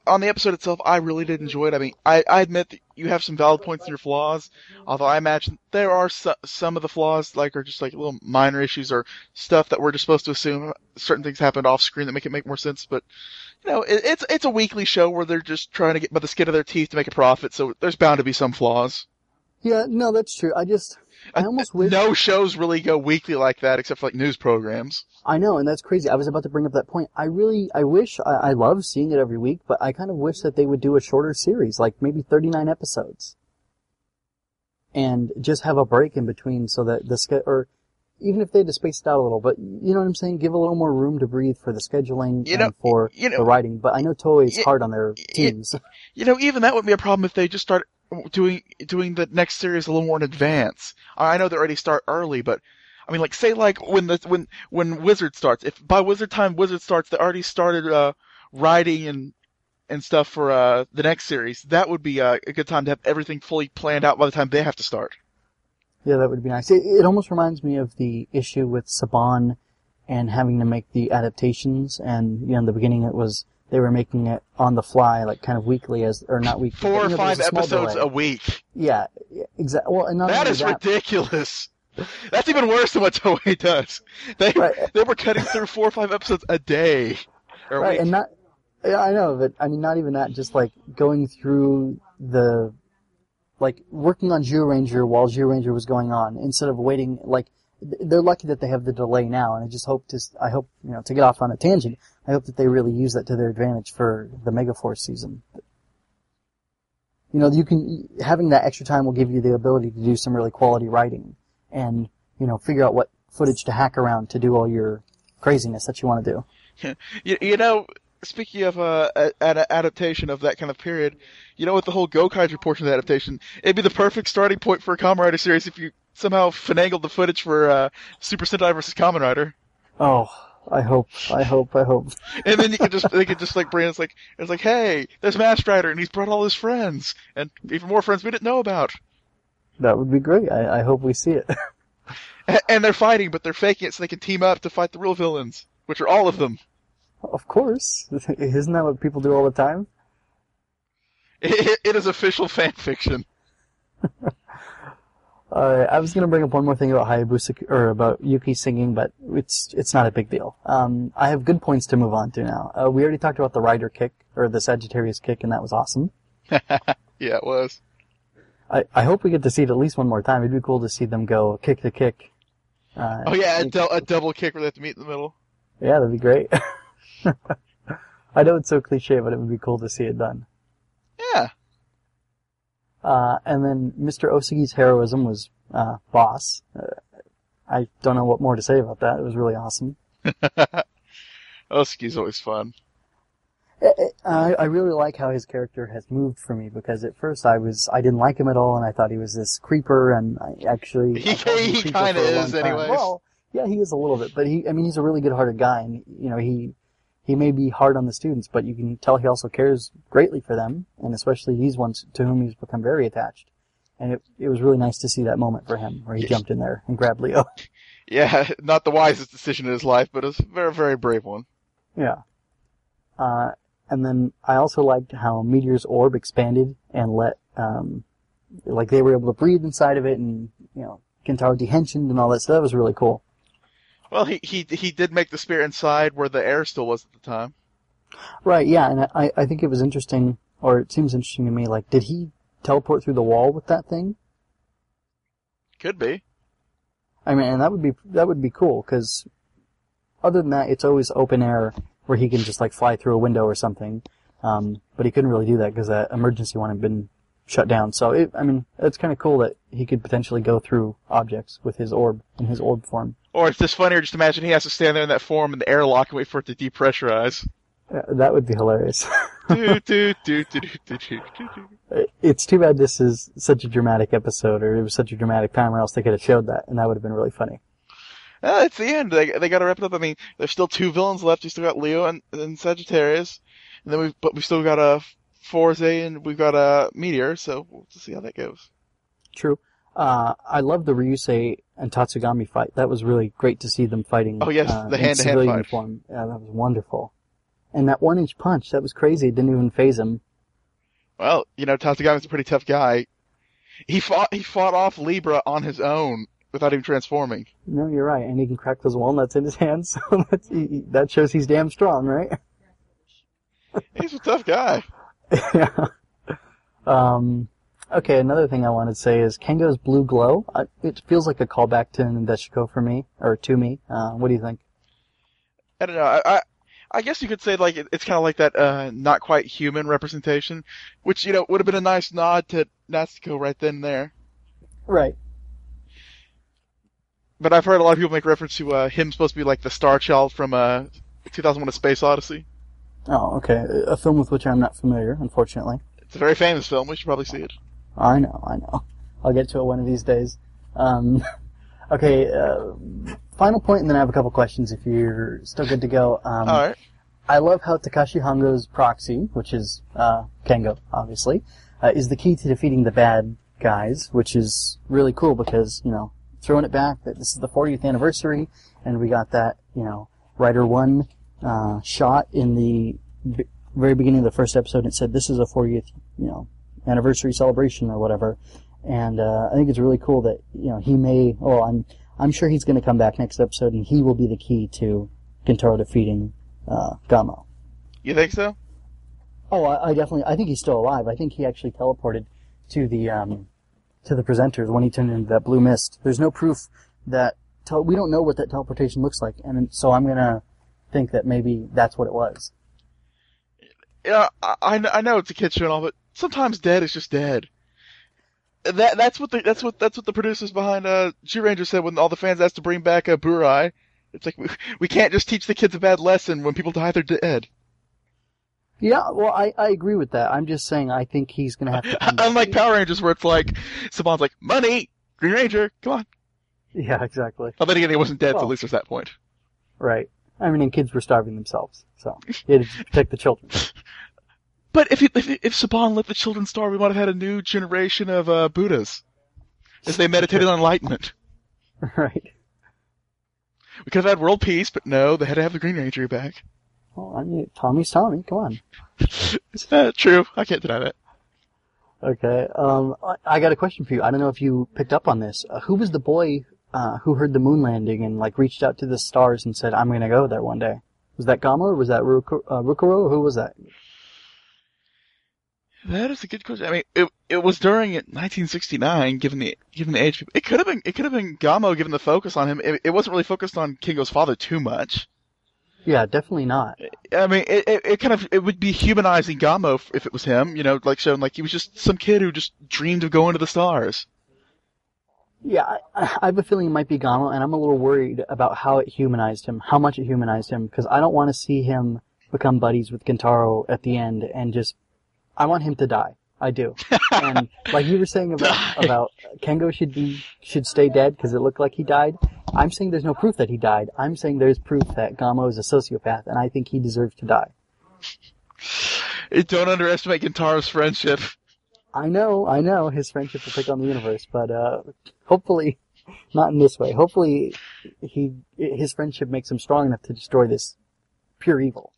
[SPEAKER 3] on the episode itself, I really did enjoy it. I mean, I, I admit that you have some valid points in your flaws, although I imagine there are so, some of the flaws like are just like little minor issues or stuff that we're just supposed to assume certain things happened off screen that make it make more sense. But you know, it, it's it's a weekly show where they're just trying to get by the skin of their teeth to make a profit, so there's bound to be some flaws.
[SPEAKER 5] Yeah. No, that's true. I just, I almost wish.
[SPEAKER 3] No shows really go weekly like that, except for like news programs.
[SPEAKER 5] I know, and that's crazy. I was about to bring up that point. I really, I wish, I, I love seeing it every week, but I kind of wish that they would do a shorter series, like maybe 39 episodes. And just have a break in between so that the ske- or even if they had to space it out a little, but you know what I'm saying? Give a little more room to breathe for the scheduling
[SPEAKER 3] You know-
[SPEAKER 5] and for
[SPEAKER 3] you know-
[SPEAKER 5] the writing. But I know Toei's
[SPEAKER 3] y-
[SPEAKER 5] hard on their teams.
[SPEAKER 3] You know, even that would be a problem if they just start doing doing the next series a little more in advance. I know they already start early, but I mean, like say like when the when when Wizard starts, if by Wizard time Wizard starts, they already started uh, writing and and stuff for uh, the next series. That would be uh, a good time to have everything fully planned out by the time they have to start.
[SPEAKER 5] Yeah, that would be nice. It, it almost reminds me of the issue with Saban and having to make the adaptations. And, you know, in the beginning it was they were making it on the fly, like kind of weekly as or not weekly.
[SPEAKER 3] Four or
[SPEAKER 5] you know,
[SPEAKER 3] five
[SPEAKER 5] a
[SPEAKER 3] episodes
[SPEAKER 5] delay.
[SPEAKER 3] a week.
[SPEAKER 5] Yeah, exactly. Well, and not
[SPEAKER 3] That
[SPEAKER 5] that,
[SPEAKER 3] ridiculous. That's even worse than what Toei does. They
[SPEAKER 5] Right.
[SPEAKER 3] they were cutting through four or five episodes a day.
[SPEAKER 5] Right,
[SPEAKER 3] week.
[SPEAKER 5] and not. Yeah, I know, but I mean, not even that. Just like going through the, like working on Zeo Ranger while Zeo Ranger was going on, instead of waiting. Like they're lucky that they have the delay now, and I just hope to. I hope you know to get off on a tangent. I hope that they really use that to their advantage for the Megaforce season. You know, you can having that extra time will give you the ability to do some really quality writing, and you know, figure out what footage to hack around to do all your craziness that you want to do.
[SPEAKER 3] You, you know, speaking of uh, a- an adaptation of that kind of period, you know, with the whole Gokaiger portion of the adaptation, it'd be the perfect starting point for a Kamen Rider series if you somehow finagled the footage for uh, Super Sentai versus Kamen Rider,
[SPEAKER 5] Oh, I hope, I hope, I hope.
[SPEAKER 3] and then you could just they could just like bring it's like it's like hey, there's Master Rider and he's brought all his friends and even more friends we didn't know about,
[SPEAKER 5] That would be great. I, I hope we see it.
[SPEAKER 3] A- and they're fighting but they're faking it so they can team up to fight the real villains, which are all of them.
[SPEAKER 5] of course. Isn't that what people do all the time?
[SPEAKER 3] It, it is official fan fiction.
[SPEAKER 5] Uh, I was going to bring up one more thing about Hayabusa, or about Yuki singing, but it's it's not a big deal. Um, I have good points to move on to now. Uh, we already talked about the rider kick, or the Sagittarius kick, and that was awesome.
[SPEAKER 3] Yeah, it was.
[SPEAKER 5] I, I hope we get to see it at least one more time. It'd be cool to see them go kick to kick. Uh,
[SPEAKER 3] Oh yeah, a, dou- a double kick where they have to meet in the middle.
[SPEAKER 5] yeah, that'd be great. I know it's so cliche, but it would be cool to see it done.
[SPEAKER 3] Yeah.
[SPEAKER 5] Uh, and then Mr. Osugi's heroism was uh, boss. Uh, I don't know what more to say about that. It was really awesome.
[SPEAKER 3] Oski's always fun.
[SPEAKER 5] I, I really like how his character has moved for me because at first I was I didn't like him at all and I thought he was this creeper and I actually
[SPEAKER 3] He- he
[SPEAKER 5] a long
[SPEAKER 3] is
[SPEAKER 5] time.
[SPEAKER 3] anyways.
[SPEAKER 5] Well, yeah, he is a little bit, but he I mean he's a really good-hearted guy and you know he he may be hard on the students, but you can tell he also cares greatly for them and especially these ones to whom he's become very attached. And it it was really nice to see that moment for him where he jumped in there and grabbed Leo.
[SPEAKER 3] Yeah, not the wisest decision in his life, but a very, very brave one.
[SPEAKER 5] Yeah. Uh, and then I also liked how Meteor's orb expanded and let, um, like they were able to breathe inside of it and, you know, Gentaro dehensioned and all that. So that was really cool.
[SPEAKER 3] Well, he he he did make the spear inside where the air still was at the time.
[SPEAKER 5] Right, yeah, and I, I think it was interesting, or it seems interesting to me, like, did he teleport through the wall with that thing?
[SPEAKER 3] Could be.
[SPEAKER 5] I mean, and that would be, that would be cool, because other than that, it's always open air where he can just, like, fly through a window or something. Um, but he couldn't really do that because that emergency one had been shut down. So, it, I mean, it's kind of cool that he could potentially go through objects with his orb, in his orb form.
[SPEAKER 3] Or it's this funnier, just imagine he has to stand there in that form in the airlock and wait for it to depressurize.
[SPEAKER 5] Uh, that would be hilarious.
[SPEAKER 3] do, do, do, uh,
[SPEAKER 5] it's too bad this is such a dramatic episode, or it was such a dramatic time, or else they could have showed that, and that would have been really funny.
[SPEAKER 3] Uh, it's the end. They they got to wrap it up. I mean, there's still two villains left. You still got Leo and, and Sagittarius, and then we but we still got a Fourze and we've got a Meteor. So we'll see how that goes.
[SPEAKER 5] True. Uh, I love the Ryusei and Tatsugami fight. That was really great to see them fighting.
[SPEAKER 3] Oh, yes,
[SPEAKER 5] uh,
[SPEAKER 3] the
[SPEAKER 5] in
[SPEAKER 3] hand-to-hand
[SPEAKER 5] civilian
[SPEAKER 3] fight.
[SPEAKER 5] Uniform. Yeah, that was wonderful. And that one inch punch, that was crazy. It didn't even phase him.
[SPEAKER 3] Well, you know, Tatsugami's a pretty tough guy. He fought he fought off Libra on his own without even transforming.
[SPEAKER 5] No, you're right. And he can crack those walnuts in his hands. So he- that shows he's damn strong, right?
[SPEAKER 3] He's a tough guy.
[SPEAKER 5] yeah. Um, okay, another thing I wanted to say is Kengo's blue glow. I, it feels like a callback to Nadeshiko for me, or to me. Uh, what do you think?
[SPEAKER 3] I don't know. I I, I guess you could say like it, it's kind of like that uh, not quite human representation, which you know would have been a nice nod to Nadeshiko right then and there.
[SPEAKER 5] Right.
[SPEAKER 3] But I've heard a lot of people make reference to uh, him supposed to be like the Star Child from uh, 2001: A Space Odyssey.
[SPEAKER 5] Oh, okay. A film with which I'm not familiar, unfortunately.
[SPEAKER 3] It's a very famous film. We should probably see it.
[SPEAKER 5] I know, I know. I'll get to it one of these days. Um, okay, uh, final point, and then I have a couple questions if you're still good to go. Um,
[SPEAKER 3] All right.
[SPEAKER 5] I love how Takeshi Hongo's proxy, which is uh, Kengo, obviously, uh, is the key to defeating the bad guys, which is really cool because you know throwing it back that this is the 40th anniversary, and we got that you know Rider One uh, shot in the b- very beginning of the first episode, it said this is a 40th, you know, anniversary celebration or whatever. And uh, I think it's really cool that you know he may. Well, I'm I'm sure he's going to come back next episode, and he will be the key to Gentaro defeating uh, Gamo.
[SPEAKER 3] You think so?
[SPEAKER 5] Oh, I, I definitely. I think he's still alive. I think he actually teleported to the um, to the presenters when he turned into that blue mist. There's no proof that tel- we don't know what that teleportation looks like, and so I'm gonna think that maybe that's what it was.
[SPEAKER 3] Yeah, I, I I know it's a kids all, but sometimes dead is just dead. That that's what the that's what that's what the producers behind uh Zyuranger said when all the fans asked to bring back uh, Burai. It's like we, we can't just teach the kids a bad lesson when people die they're dead.
[SPEAKER 5] Yeah, well, I, I agree with that. I'm just saying I think he's gonna have to.
[SPEAKER 3] Unlike Power Rangers where it's like Saban's like money, Green Ranger, come on.
[SPEAKER 5] Yeah, exactly.
[SPEAKER 3] Well, then again, he wasn't dead, so at least there's that point.
[SPEAKER 5] Right. I mean, and kids were starving themselves, so he had to protect the children.
[SPEAKER 3] But if he, if if Saban let the children starve, we might have had a new generation of uh, Buddhas as they meditated on enlightenment.
[SPEAKER 5] right.
[SPEAKER 3] We could have had world peace, but no, they had to have the Green Ranger back.
[SPEAKER 5] Well, I mean, Tommy's Tommy. Come on.
[SPEAKER 3] Is that true, I can't deny that.
[SPEAKER 5] Okay. Um, I, I got a question for you. I don't know if you picked up on this. Uh, who was the boy uh, who heard the moon landing and like reached out to the stars and said, "I'm going to go there one day"? Was that Gamo or was that Ruko, uh, Rukuro? Who was that?
[SPEAKER 3] That is a good question. I mean, it it was during 1969, given the given the age. It could have been it could have been Gamo, given the focus on him. It, it wasn't really focused on Kengo's father too much.
[SPEAKER 5] Yeah, definitely not.
[SPEAKER 3] I mean, it, it, it kind of it would be humanizing Gamo if, if it was him. You know, like showing like he was just some kid who just dreamed of going to the stars.
[SPEAKER 5] Yeah, I, I have a feeling it might be Gamo, and I'm a little worried about how it humanized him, how much it humanized him, because I don't want to see him become buddies with Gentaro at the end and just. I want him to die. I do. and like you were saying about about Kengo should be should stay dead because it looked like he died. I'm saying there's no proof that he died. I'm saying there's proof that Gamo is a sociopath, and I think he deserves to die.
[SPEAKER 3] Don't underestimate Gentaro's friendship.
[SPEAKER 5] I know, I know his friendship will take on the universe, but uh, hopefully not in this way. Hopefully he his friendship makes him strong enough to destroy this pure evil.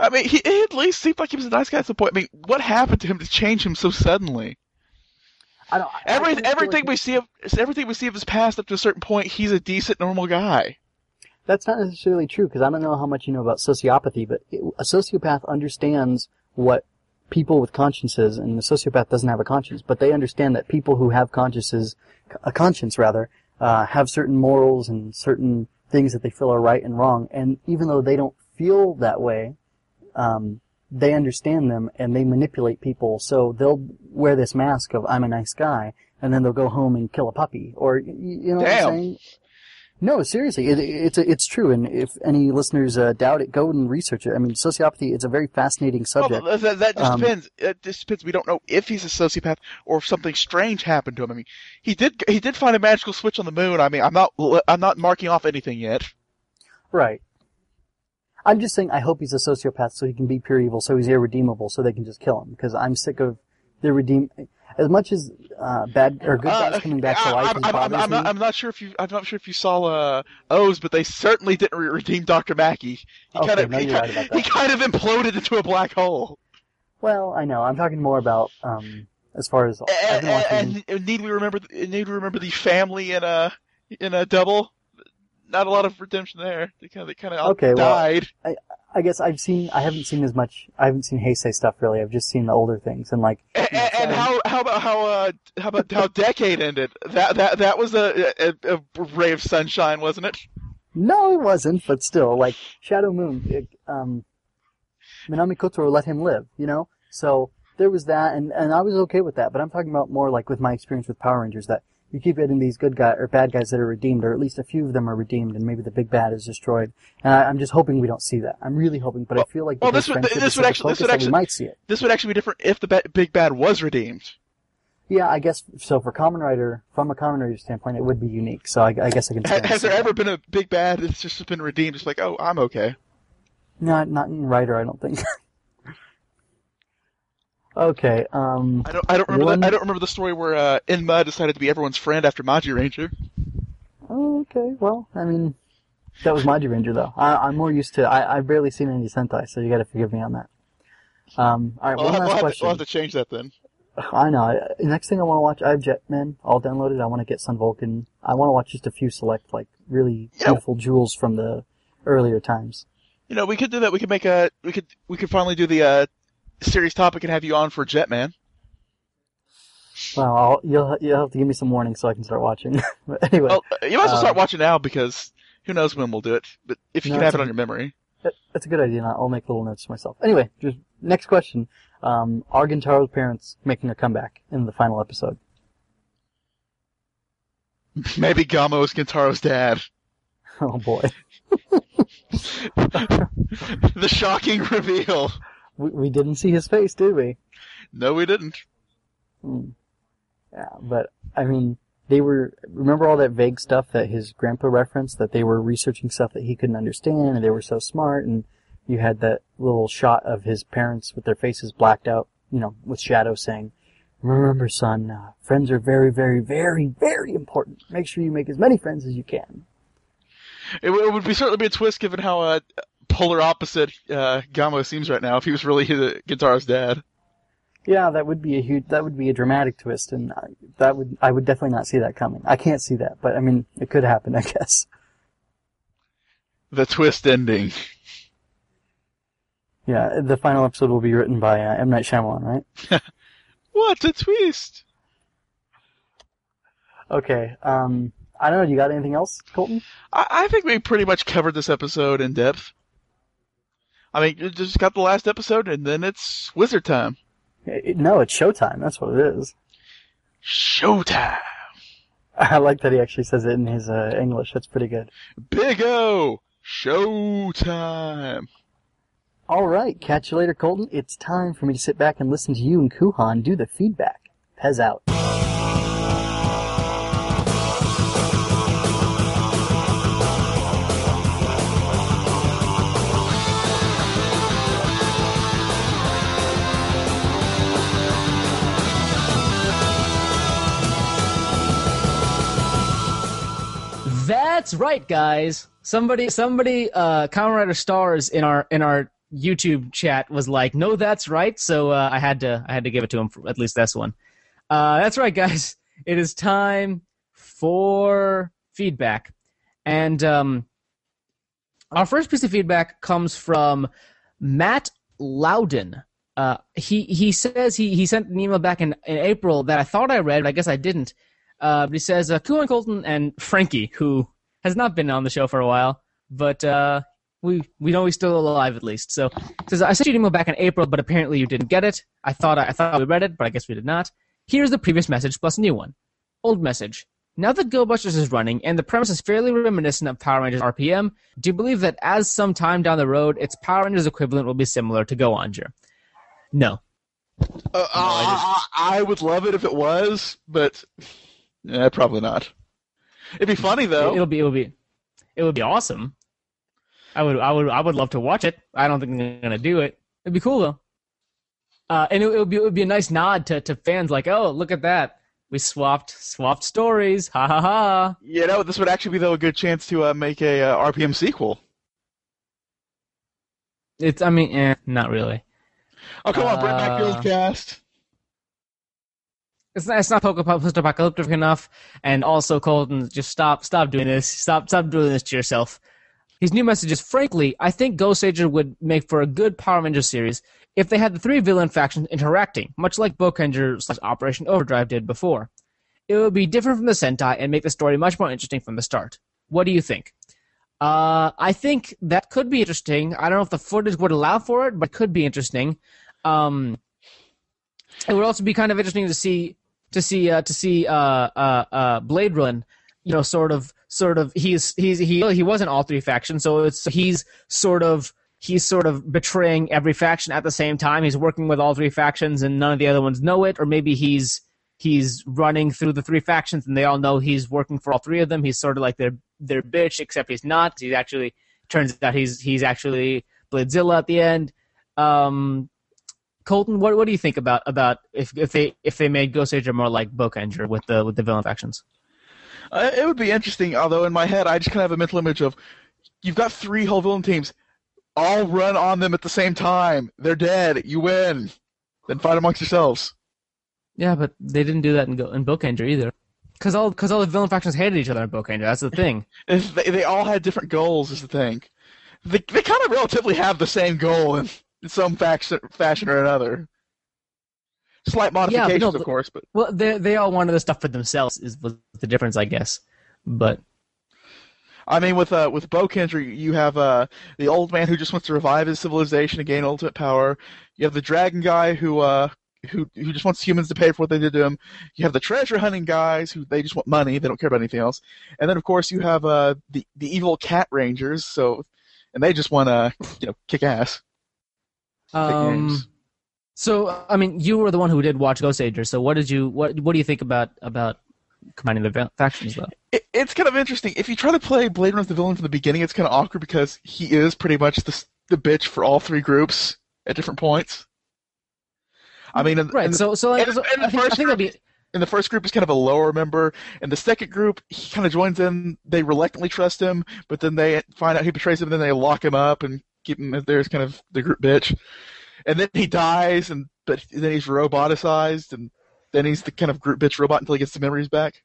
[SPEAKER 3] I mean, he, at least seemed like he was a nice guy at some point. I mean, what happened to him to change him so suddenly?
[SPEAKER 5] I don't. I
[SPEAKER 3] Every, everything we see of everything we see of his past up to a certain point, he's a decent, normal guy.
[SPEAKER 5] that's not necessarily true because I don't know how much you know about sociopathy, but it, a sociopath understands what people with consciences, and a sociopath doesn't have a conscience, but they understand that people who have consciences, a conscience rather, uh, have certain morals and certain things that they feel are right and wrong, and even though they don't feel that way, um, they understand them and they manipulate people. So they'll wear this mask of "I'm a nice guy," and then they'll go home and kill a puppy, or you know what I'm saying? No, seriously, it, it's it's true. And if any listeners uh, doubt it, go and research it. I mean, sociopathy it's a very fascinating subject.
[SPEAKER 3] that, that, that just
[SPEAKER 5] Um,
[SPEAKER 3] depends. It just depends. We don't know if he's a sociopath or if something strange happened to him. I mean, he did he did find a magical switch on the moon. I mean, I'm not I'm not marking off anything yet.
[SPEAKER 5] Right. I'm just saying I hope he's a sociopath so he can be pure evil, so he's irredeemable, so they can just kill him. Because I'm sick of the redeem. As much as uh, bad or good guys
[SPEAKER 3] Uh,
[SPEAKER 5] coming back to
[SPEAKER 3] I-
[SPEAKER 5] life
[SPEAKER 3] I'm,
[SPEAKER 5] and
[SPEAKER 3] I'm, I'm, I'm not. I'm not sure if you I'm not sure if you saw uh, O's, but they certainly didn't re- redeem Doctor Maki. He
[SPEAKER 5] Okay,
[SPEAKER 3] kind of
[SPEAKER 5] no,
[SPEAKER 3] he,
[SPEAKER 5] right about
[SPEAKER 3] he kind of imploded into a black hole.
[SPEAKER 5] Well, I know. I'm talking more about um, as far as
[SPEAKER 3] And, and, and need we remember need we remember the family in a in a double? Not a lot of redemption there. They kind of they kind of
[SPEAKER 5] Okay, well,
[SPEAKER 3] died.
[SPEAKER 5] I guess I've seen. I haven't seen as much. I haven't seen Heisei stuff really. I've just seen the older things and like.
[SPEAKER 3] And, and how how about how uh how about how decade ended? That that that was a, a, a ray of sunshine, wasn't it?
[SPEAKER 5] No, it wasn't. But still, like Shadow Moon, it, um, Minami Kotaro let him live. You know, so there was that, and and I was okay with that. But I'm talking about more like with my experience with Power Rangers that you keep getting these good guys or bad guys that are redeemed, or at least a few of them are redeemed, and maybe the big bad is destroyed. And I, I'm just hoping we don't see that. I'm really hoping, but I feel like
[SPEAKER 3] well, this would- this would actually- this would actually-
[SPEAKER 5] might see it.
[SPEAKER 3] This would actually be different if the ba- big bad was redeemed.
[SPEAKER 5] Yeah, I guess so. For Kamen Rider, from a Kamen Rider standpoint, it would be unique. So I, I guess I can.
[SPEAKER 3] Ha- Has there
[SPEAKER 5] that.
[SPEAKER 3] ever been a big bad that's just been redeemed? It's like, oh, I'm okay.
[SPEAKER 5] Not not in writer, I don't think. okay. Um.
[SPEAKER 3] I don't. I don't remember.
[SPEAKER 5] One-
[SPEAKER 3] The, I don't remember the story where uh, Inma decided to be everyone's friend after Magiranger.
[SPEAKER 5] Oh, okay. Well, I mean, That was Magiranger, though. I, I'm more used to. I, I've barely seen any Sentai, so you got to forgive me on that. Um, all right, one
[SPEAKER 3] have,
[SPEAKER 5] last
[SPEAKER 3] we'll,
[SPEAKER 5] question.
[SPEAKER 3] we'll have to change that then.
[SPEAKER 5] I know. I- Next thing I want to watch, I have Jetman all downloaded. I want to get Sun Vulcan. I want to watch just a few select, like really
[SPEAKER 3] Yeah.
[SPEAKER 5] beautiful jewels from the earlier times.
[SPEAKER 3] You know, we could do that. We could make a. We could. We could finally do the uh, series topic and have you on for Jetman.
[SPEAKER 5] Well, I'll, you'll you'll have to give me some warning so I can start watching. but anyway,
[SPEAKER 3] Well, you might as well start
[SPEAKER 5] Um,
[SPEAKER 3] watching now because who knows when we'll do it. But if you
[SPEAKER 5] No,
[SPEAKER 3] can have it on your memory.
[SPEAKER 5] that- that's a good idea. and I'll make little notes for myself. Anyway, just next question. Um, are Gentaro's parents making a comeback in the final episode?
[SPEAKER 3] Maybe Gamo is Gentaro's dad.
[SPEAKER 5] Oh boy,
[SPEAKER 3] the shocking reveal.
[SPEAKER 5] We, we didn't see his face, did we?
[SPEAKER 3] No, we didn't.
[SPEAKER 5] Hmm. Yeah, but I mean, they were remember all that vague stuff that his grandpa referenced that they were researching stuff that he couldn't understand and they were so smart and you had that little shot of his parents with their faces blacked out, you know, with Shadow saying, "Remember, son, uh, friends are very, very, very, very important. Make sure you make as many friends as you can."
[SPEAKER 3] It, would be certainly be a twist given how uh, polar opposite uh, Gamo seems right now. If he was really his, Gentaro's dad.
[SPEAKER 5] Yeah, that would be a huge, that would be a dramatic twist, and I, that would, I would definitely not see that coming. I can't see that, but I mean, it could happen, I guess.
[SPEAKER 3] The twist ending.
[SPEAKER 5] Yeah, the final episode will be written by uh, M Night Shyamalan, right?
[SPEAKER 3] What a twist!
[SPEAKER 5] Okay. Um, I don't know. You got anything else, Colton?
[SPEAKER 3] I, I think we pretty much covered this episode in depth. I mean, you just got the last episode, and then it's wizard time.
[SPEAKER 5] It- no, it's Showtime. That's what it is.
[SPEAKER 3] Showtime!
[SPEAKER 5] I like that he actually says it in his uh, English. That's pretty good.
[SPEAKER 3] Big O! Showtime!
[SPEAKER 5] All right. Catch you later, Colton. It's time for me to sit back and listen to you and Kuhan do the feedback. Pez out.
[SPEAKER 1] That's right, guys. Somebody, somebody, uh, Rider Stars in our in our YouTube chat was like, "No, that's right." So uh, I had to I had to give it to him for at least this one. Uh, that's right, guys. It is time for feedback, and um, our first piece of feedback comes from Matt Loudon. Uh, he he says he he sent an email back in, in April that I thought I read, but I guess I didn't. Uh, but he says, uh, Kuan Colton and Frankie, who has not been on the show for a while, but uh, we we know he's still alive at least. So says, I sent you an email back in April, but apparently you didn't get it. I thought I, I thought we read it, but I guess we did not. Here's the previous message plus a new one. Old message. Now that Go Busters is running and the premise is fairly reminiscent of Power Rangers RPM, do you believe that as some time down the road, its Power Rangers equivalent will be similar to Go Onger? No.
[SPEAKER 3] Uh, I, I, I would love it if it was, but eh, probably not. It'd be funny though.
[SPEAKER 1] It'll be it'll be it would be awesome. I would I would I would love to watch it. I don't think they're gonna do it. It'd be cool though. Uh, and it, it would be it would be a nice nod to, to fans like, oh look at that. We swapped swapped stories. Ha ha ha.
[SPEAKER 3] You know, this would actually be though a good chance to uh, make a uh, RPM sequel.
[SPEAKER 1] It's I mean, eh, not really.
[SPEAKER 3] Oh come on, bring back the
[SPEAKER 1] Uh,
[SPEAKER 3] old cast.
[SPEAKER 1] It's not it's not post-apocalyptic enough. And also, Colton, just stop stop doing this. Stop stop doing this to yourself. His new message is, frankly, I think Goseiger would make for a good Power Ranger series if they had the three villain factions interacting, much like Boukenger slash Operation Overdrive did before. It would be different from the Sentai and make the story much more interesting from the start. What do you think? Uh, I think that could be interesting. I don't know if the footage would allow for it, but could be interesting. Um, it would also be kind of interesting to see to see uh, to see uh, uh, uh, Buredoran, you know, sort of sort of he's he's he he wasn't all three factions, so it's he's sort of he's sort of betraying every faction at the same time. He's working with all three factions, and none of the other ones know it, or maybe he's he's running through the three factions, and they all know he's working for all three of them. He's sort of like their their bitch, except he's not. He's actually turns out he's he's actually Brajira at the end. Um, Colton, what what do you think about about if if they if they made Goseiger more like Boukenger with the with the villain factions?
[SPEAKER 3] Uh, it would be interesting, although in my head I just kind of have a mental image of you've got three whole villain teams. All run on them at the same time. They're dead. You win. Then fight amongst yourselves.
[SPEAKER 1] Yeah, but they didn't do that in, Go- in Boukenger either. Because all, cause all the villain factions hated each other in Boukenger. That's the thing.
[SPEAKER 3] If They, they all had different goals, is the thing. They, they kind of relatively have the same goal in, in some faction, fashion or another. Slight modifications,
[SPEAKER 1] no,
[SPEAKER 3] of course, but
[SPEAKER 1] Well, they they all wanted the stuff for themselves. Is was the difference, I guess. But
[SPEAKER 3] I mean, with uh, with Boukenger, you have uh, the old man who just wants to revive his civilization and gain ultimate power. You have the dragon guy who uh, who who just wants humans to pay for what they did to him. You have the treasure hunting guys who they just want money; they don't care about anything else. And then, of course, you have uh, the the evil cat rangers. So, and they just want to you know kick ass.
[SPEAKER 1] Um, so I mean, you were the one who did watch Goseiger. So what did you what what do you think about about combining the factions though?
[SPEAKER 3] It, it's kind of interesting. If you try to play Blade Runner as the villain from the beginning, it's kind of awkward because he is pretty much the the bitch for all three groups at different points. I mean, in,
[SPEAKER 1] Right.
[SPEAKER 3] in the-
[SPEAKER 1] so so, like,
[SPEAKER 3] in-
[SPEAKER 1] so
[SPEAKER 3] in the
[SPEAKER 1] I think, I
[SPEAKER 3] first
[SPEAKER 1] think that'd be
[SPEAKER 3] in the first group, he's kind of a lower member. and the second group, he kind of joins in. They reluctantly trust him, but then they find out he betrays them, and then they lock him up and keep him there as kind of the group bitch. And then he dies, and but then he's roboticized, and then he's the kind of group bitch robot until he gets the memories back.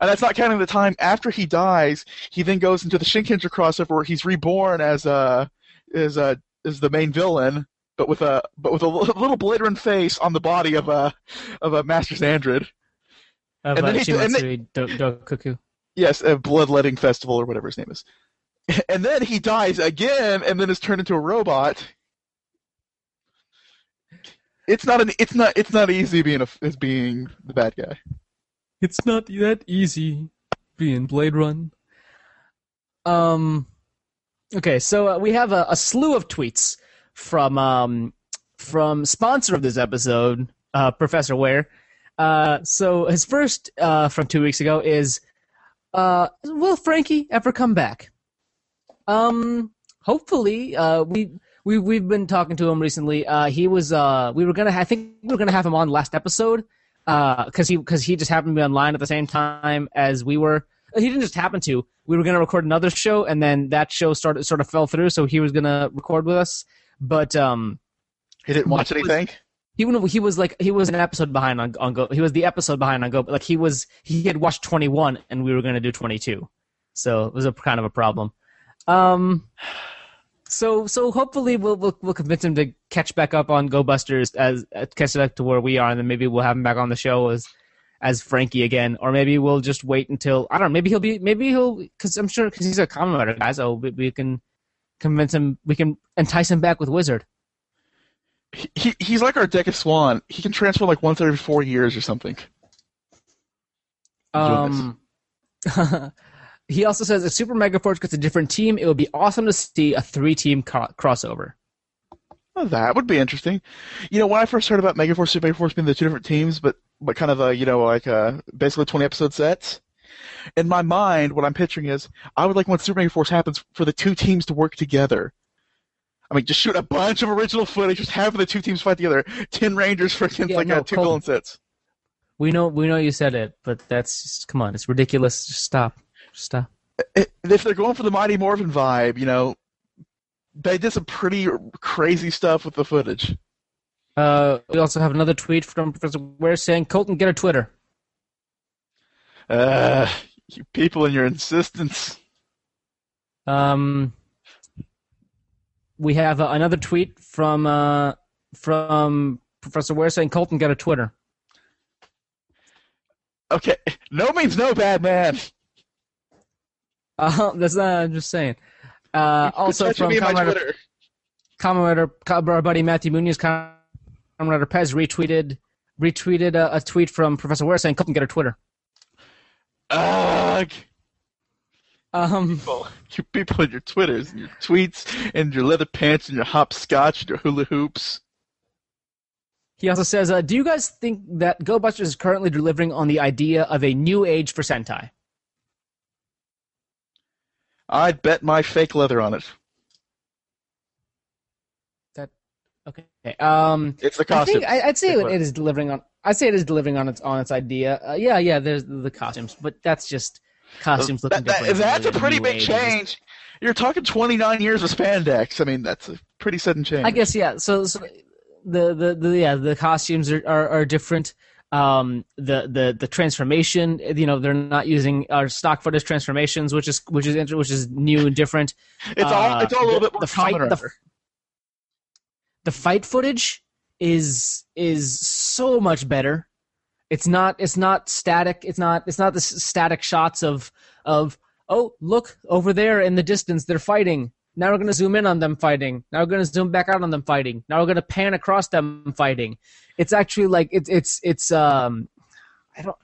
[SPEAKER 3] And that's not counting the time after he dies. He then goes into the Shinkenger crossover where he's reborn as uh as uh as the main villain, but with a but with a little Blade face on the body of a of a Master Xandred.
[SPEAKER 1] of
[SPEAKER 3] and
[SPEAKER 1] uh,
[SPEAKER 3] then he- and
[SPEAKER 1] Chimatsuri Do- Dokoku.
[SPEAKER 3] Yes, a bloodletting festival or whatever his name is. And then he dies again, and then is turned into a robot. It's not an. It's not. It's not easy being a as being the bad guy.
[SPEAKER 1] It's not that easy being Buredoran. Um, okay, so uh, we have a, a slew of tweets from um from sponsor of this episode, uh, Professor Ware. Uh, so his first uh from two weeks ago is, uh, will Frankie ever come back? Um, hopefully. Uh, we we we've been talking to him recently. Uh, he was uh we were gonna I think we were gonna have him on last episode because he because he just happened to be online at the same time as we were. He didn't just happen to. We were going to record another show, and then that show started sort of fell through. So he was going to record with us, but um,
[SPEAKER 3] He didn't watch
[SPEAKER 1] He was-
[SPEAKER 3] anything.
[SPEAKER 1] he he was like he was an episode behind on on Go. He was the episode behind on Go. But like he was he had watched twenty one, and we were going to do twenty two. So it was a kind of a problem. Um, so so hopefully we'll we'll, we'll convince him to catch back up on Go Busters as uh, catch back to where we are, and then maybe we'll have him back on the show as as Frankie again, or maybe we'll just wait until I don't know. Maybe he'll be maybe he'll because I'm sure because he's a Kamen Rider guy, so we, we can convince him. We can entice him back with Wizard.
[SPEAKER 3] He, he he's like our deck of Swan. He can transfer like once every four years or something.
[SPEAKER 1] Um, he also says if Super Mega Force gets a different team, it would be awesome to see a three-team co- crossover.
[SPEAKER 3] Well, that would be interesting. You know, when I first heard about Megaforce, Super Megaforce being the two different teams, but but kind of a you know like uh basically twenty episode sets. In my mind, what I'm picturing is I would like when Super Megaforce happens for the two teams to work together. I mean, just shoot a bunch of original footage, just have the two teams fight together. Ten Rangers for against
[SPEAKER 1] Yeah,
[SPEAKER 3] like
[SPEAKER 1] no,
[SPEAKER 3] two villain sets.
[SPEAKER 1] We know, we know you said it, but that's just, come on, it's ridiculous. Just stop, stop.
[SPEAKER 3] If they're going for the Mighty Morphin vibe, you know, they did some pretty crazy stuff with the footage.
[SPEAKER 1] Uh, we also have another tweet from Professor Ware saying, "Colton, get a Twitter."
[SPEAKER 3] Uh, you people and your insistence.
[SPEAKER 1] Um, we have uh, another tweet from uh, from Professor Ware saying, "Colton, get a Twitter."
[SPEAKER 3] Okay, no means no, bad man.
[SPEAKER 1] Uh, that's not. I'm just saying. Uh, also from
[SPEAKER 3] me and my
[SPEAKER 1] Comrade our buddy Matthew Munoz, commentator Pez retweeted retweeted a, a tweet from Professor Ware saying, "Couldn't get her Twitter."
[SPEAKER 3] Ugh.
[SPEAKER 1] Um,
[SPEAKER 3] People, you people and your Twitters, and your tweets, and your leather pants, and your hopscotch, and your hula hoops.
[SPEAKER 1] he also says, uh, "Do you guys think that GoBusters is currently delivering on the idea of a new age for Sentai?"
[SPEAKER 3] I'd bet my fake leather on it.
[SPEAKER 1] That Okay. Um,
[SPEAKER 3] It's the
[SPEAKER 1] I
[SPEAKER 3] costume.
[SPEAKER 1] think I, I'd say it, it is delivering on. I'd say it is delivering on its on its idea. Uh, yeah, yeah. There's the costumes, but that's just costumes looking
[SPEAKER 3] That- that-
[SPEAKER 1] different.
[SPEAKER 3] that's a pretty big change. you're talking 29 years of spandex. I mean, that's a pretty sudden change.
[SPEAKER 1] I guess yeah. So, so the, the the yeah the costumes are are, are different. Um, the the the transformation, you know, they're not using our stock footage transformations, which is which is inter- which is new and different.
[SPEAKER 3] it's all
[SPEAKER 1] uh,
[SPEAKER 3] it's all a little
[SPEAKER 1] the-
[SPEAKER 3] bit more
[SPEAKER 1] the fight- the- the fight footage is is so much better. It's not it's not static. It's not it's not the static shots of of oh look over there in the distance they're fighting. Now we're gonna zoom in on them fighting. Now we're gonna zoom back out on them fighting. Now we're gonna pan across them fighting. It's actually like it's it's it's um I don't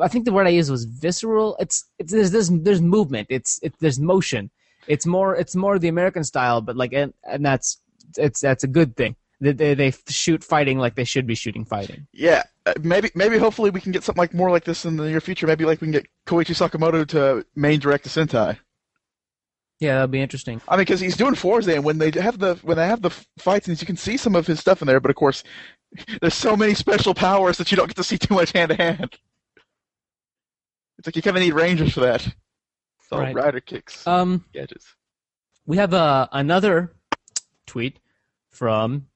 [SPEAKER 1] I think the word I used was visceral. It's it's there's there's, there's movement. It's it, there's motion. It's more it's more the American style, but like and, and that's it's that's a good thing. They, they they shoot fighting like they should be shooting fighting.
[SPEAKER 3] Yeah, uh, maybe maybe hopefully we can get something like more like this in the near future. Maybe like we can get Koichi Sakamoto to main direct the Sentai.
[SPEAKER 1] Yeah, that'd be interesting.
[SPEAKER 3] I mean, because he's doing Fourze, and when they have the when they have the fight scenes, you can see some of his stuff in there. But of course, there's so many special powers that you don't get to see too much hand to hand. It's like you kind of need rangers for that.
[SPEAKER 1] Right.
[SPEAKER 3] rider kicks,
[SPEAKER 1] Um,
[SPEAKER 3] gadgets.
[SPEAKER 1] we have uh, another tweet from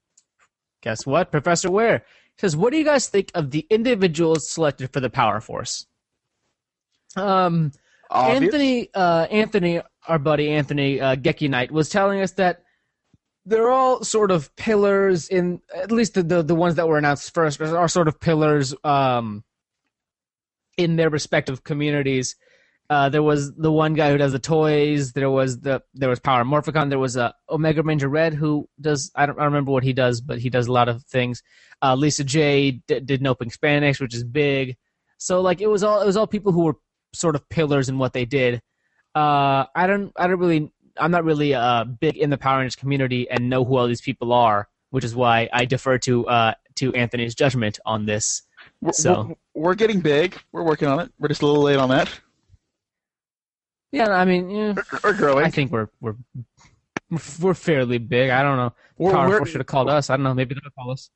[SPEAKER 1] guess what, Professor Ware He says, "What do you guys think of the individuals selected for the Power Force?" Um,
[SPEAKER 3] Obvious.
[SPEAKER 1] Anthony, uh, Anthony, our buddy Anthony uh, Geki Knight was telling us that they're all sort of pillars in at least the, the the ones that were announced first are sort of pillars um, in their respective communities. Uh, there was the one guy who does the toys. There was the there was Power Morphicon. There was uh, Omega Ranger Red who does I don't, I remember what he does, but he does a lot of things. Uh, Lisa J d- did Noping Spanish, which is big. So like it was all it was all people who were sort of pillars in what they did. Uh, I don't I don't really I'm not really uh big in the Power Rangers community and know who all these people are, which is why I defer to uh to Anthony's judgment on this.
[SPEAKER 3] We're,
[SPEAKER 1] so-
[SPEAKER 3] we're, we're getting big. We're working on it. We're just a little late on that.
[SPEAKER 1] Yeah, I mean, yeah,
[SPEAKER 3] We're growing.
[SPEAKER 1] I think we're we're we're fairly big. I don't know.
[SPEAKER 3] We're-
[SPEAKER 1] Power
[SPEAKER 3] we're-
[SPEAKER 1] should have called us. I don't know. Maybe they'll call us.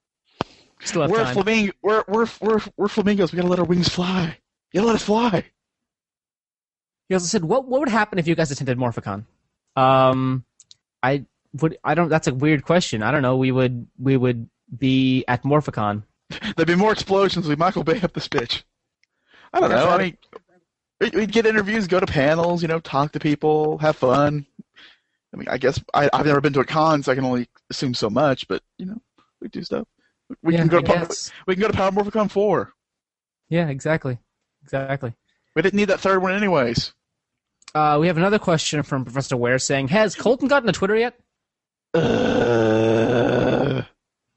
[SPEAKER 1] Still have
[SPEAKER 3] we're
[SPEAKER 1] time.
[SPEAKER 3] flamingo. We're we're we're we're flamingos. We gotta let our wings fly. You gotta let us fly.
[SPEAKER 1] He also said, "What what would happen if you guys attended Morphicon?" Um, I would. I don't. That's a weird question. I don't know. We would we would be at Morphicon.
[SPEAKER 3] There'd be more explosions. We Michael Bay up this bitch. I don't know. I mean, we- we'd get interviews, go to panels, you know, talk to people, have fun. I mean, I guess I, I've never been to a con, so I can only assume so much. But you know, we do stuff. We
[SPEAKER 1] yeah,
[SPEAKER 3] can go to Power- we can go to Power Morphicon four.
[SPEAKER 1] Yeah, exactly, exactly.
[SPEAKER 3] We didn't need that third one anyways.
[SPEAKER 1] Uh, we have another question from Professor Ware saying, "Has Colton gotten a Twitter yet?"
[SPEAKER 3] Uh,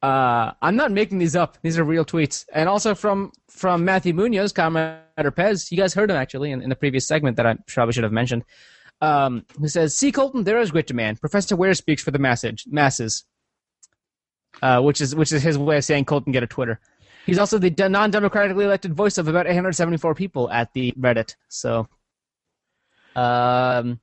[SPEAKER 1] Uh, I'm not making these up. These are real tweets. And also from from Matthew Munoz, commenter Pez. You guys heard him actually in, in the previous segment that I probably should have mentioned. Um, who says, "See Colton, there is great demand. Professor Ware speaks for the message masses." Uh, which is which is his way of saying Colton get a Twitter. He's also the non-democratically elected voice of about 874 people at the Reddit. So, um,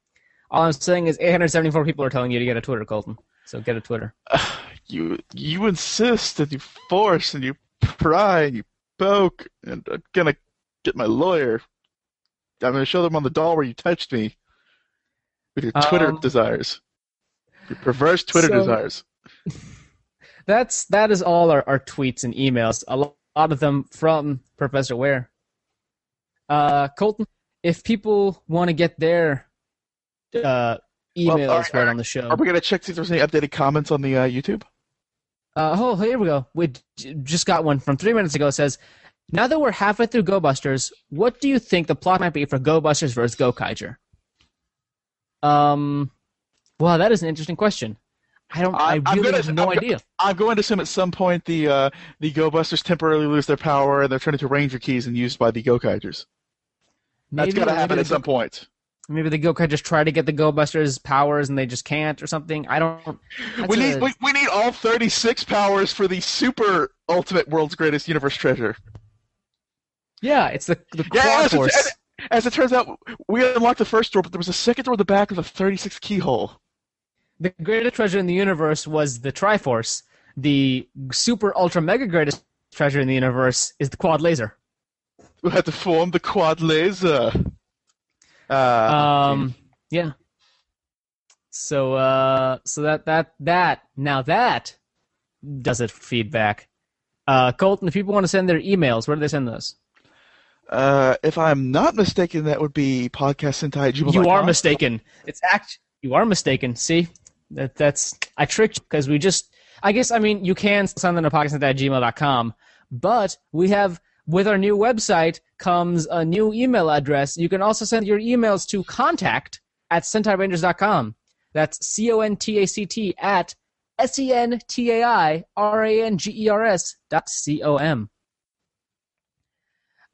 [SPEAKER 1] all I'm saying is 874 people are telling you to get a Twitter, Colton. So get a Twitter.
[SPEAKER 3] you you insist and you force and you pry and you poke and I'm gonna get my lawyer. I'm gonna show them on the doll where you touched me with your Twitter
[SPEAKER 1] Um,
[SPEAKER 3] desires, your perverse Twitter
[SPEAKER 1] so-
[SPEAKER 3] desires.
[SPEAKER 1] That's that is all our, our tweets and emails. A lot of them from Professor Ware. Uh, Colton, if people want to get their uh, emails
[SPEAKER 3] alright,
[SPEAKER 1] right on the show,
[SPEAKER 3] Are we gonna check see if there's any updated comments on the uh, YouTube?
[SPEAKER 1] uh, oh here we go. We just got one from three minutes ago. It says, now that we're halfway through Go Busters, what do you think the plot might be for Go Busters versus Go Kaiger? Um, wow, that is an interesting question. I don't. I,
[SPEAKER 3] I-
[SPEAKER 1] really
[SPEAKER 3] gonna-
[SPEAKER 1] have no
[SPEAKER 3] I'm
[SPEAKER 1] idea.
[SPEAKER 3] I'm going to assume at some point the uh, the Go Busters temporarily lose their power and they're turned into Ranger keys and used by the Go Kaigers. That's
[SPEAKER 1] Maybe-
[SPEAKER 3] gotta happen at some point.
[SPEAKER 1] Maybe the Gokai just try to get the Go Busters powers and they just can't or something. I don't.
[SPEAKER 3] we
[SPEAKER 1] a-
[SPEAKER 3] need we, we need all 36 powers for the super ultimate world's greatest universe treasure.
[SPEAKER 1] yeah, it's the the
[SPEAKER 3] Yeah, as it,
[SPEAKER 1] Force.
[SPEAKER 3] as, as it turns out, we unlocked the first door, but there was a second door at the back of the 36 keyhole.
[SPEAKER 1] The greatest treasure in the universe was the Triforce. The super ultra mega greatest treasure in the universe is the Quad Laser.
[SPEAKER 3] We had to form the quad laser. Uh,
[SPEAKER 1] Um, yeah. So uh, so that that that now that does it for feedback. Uh, Colton, if people want to send their emails, where do they send those?
[SPEAKER 3] Uh, if I'm not mistaken, that would be podcastsentai@gmail.com.
[SPEAKER 1] You are mistaken. It's act. You are mistaken. See, that that's I tricked you because we just. I guess I mean you can send them to podcastsent@gmail.com, but we have with our new website comes a new email address. You can also send your emails to contact at sentairangers.com. That's C O N T A C T at S E N T A I R A N G E R S dot C O M.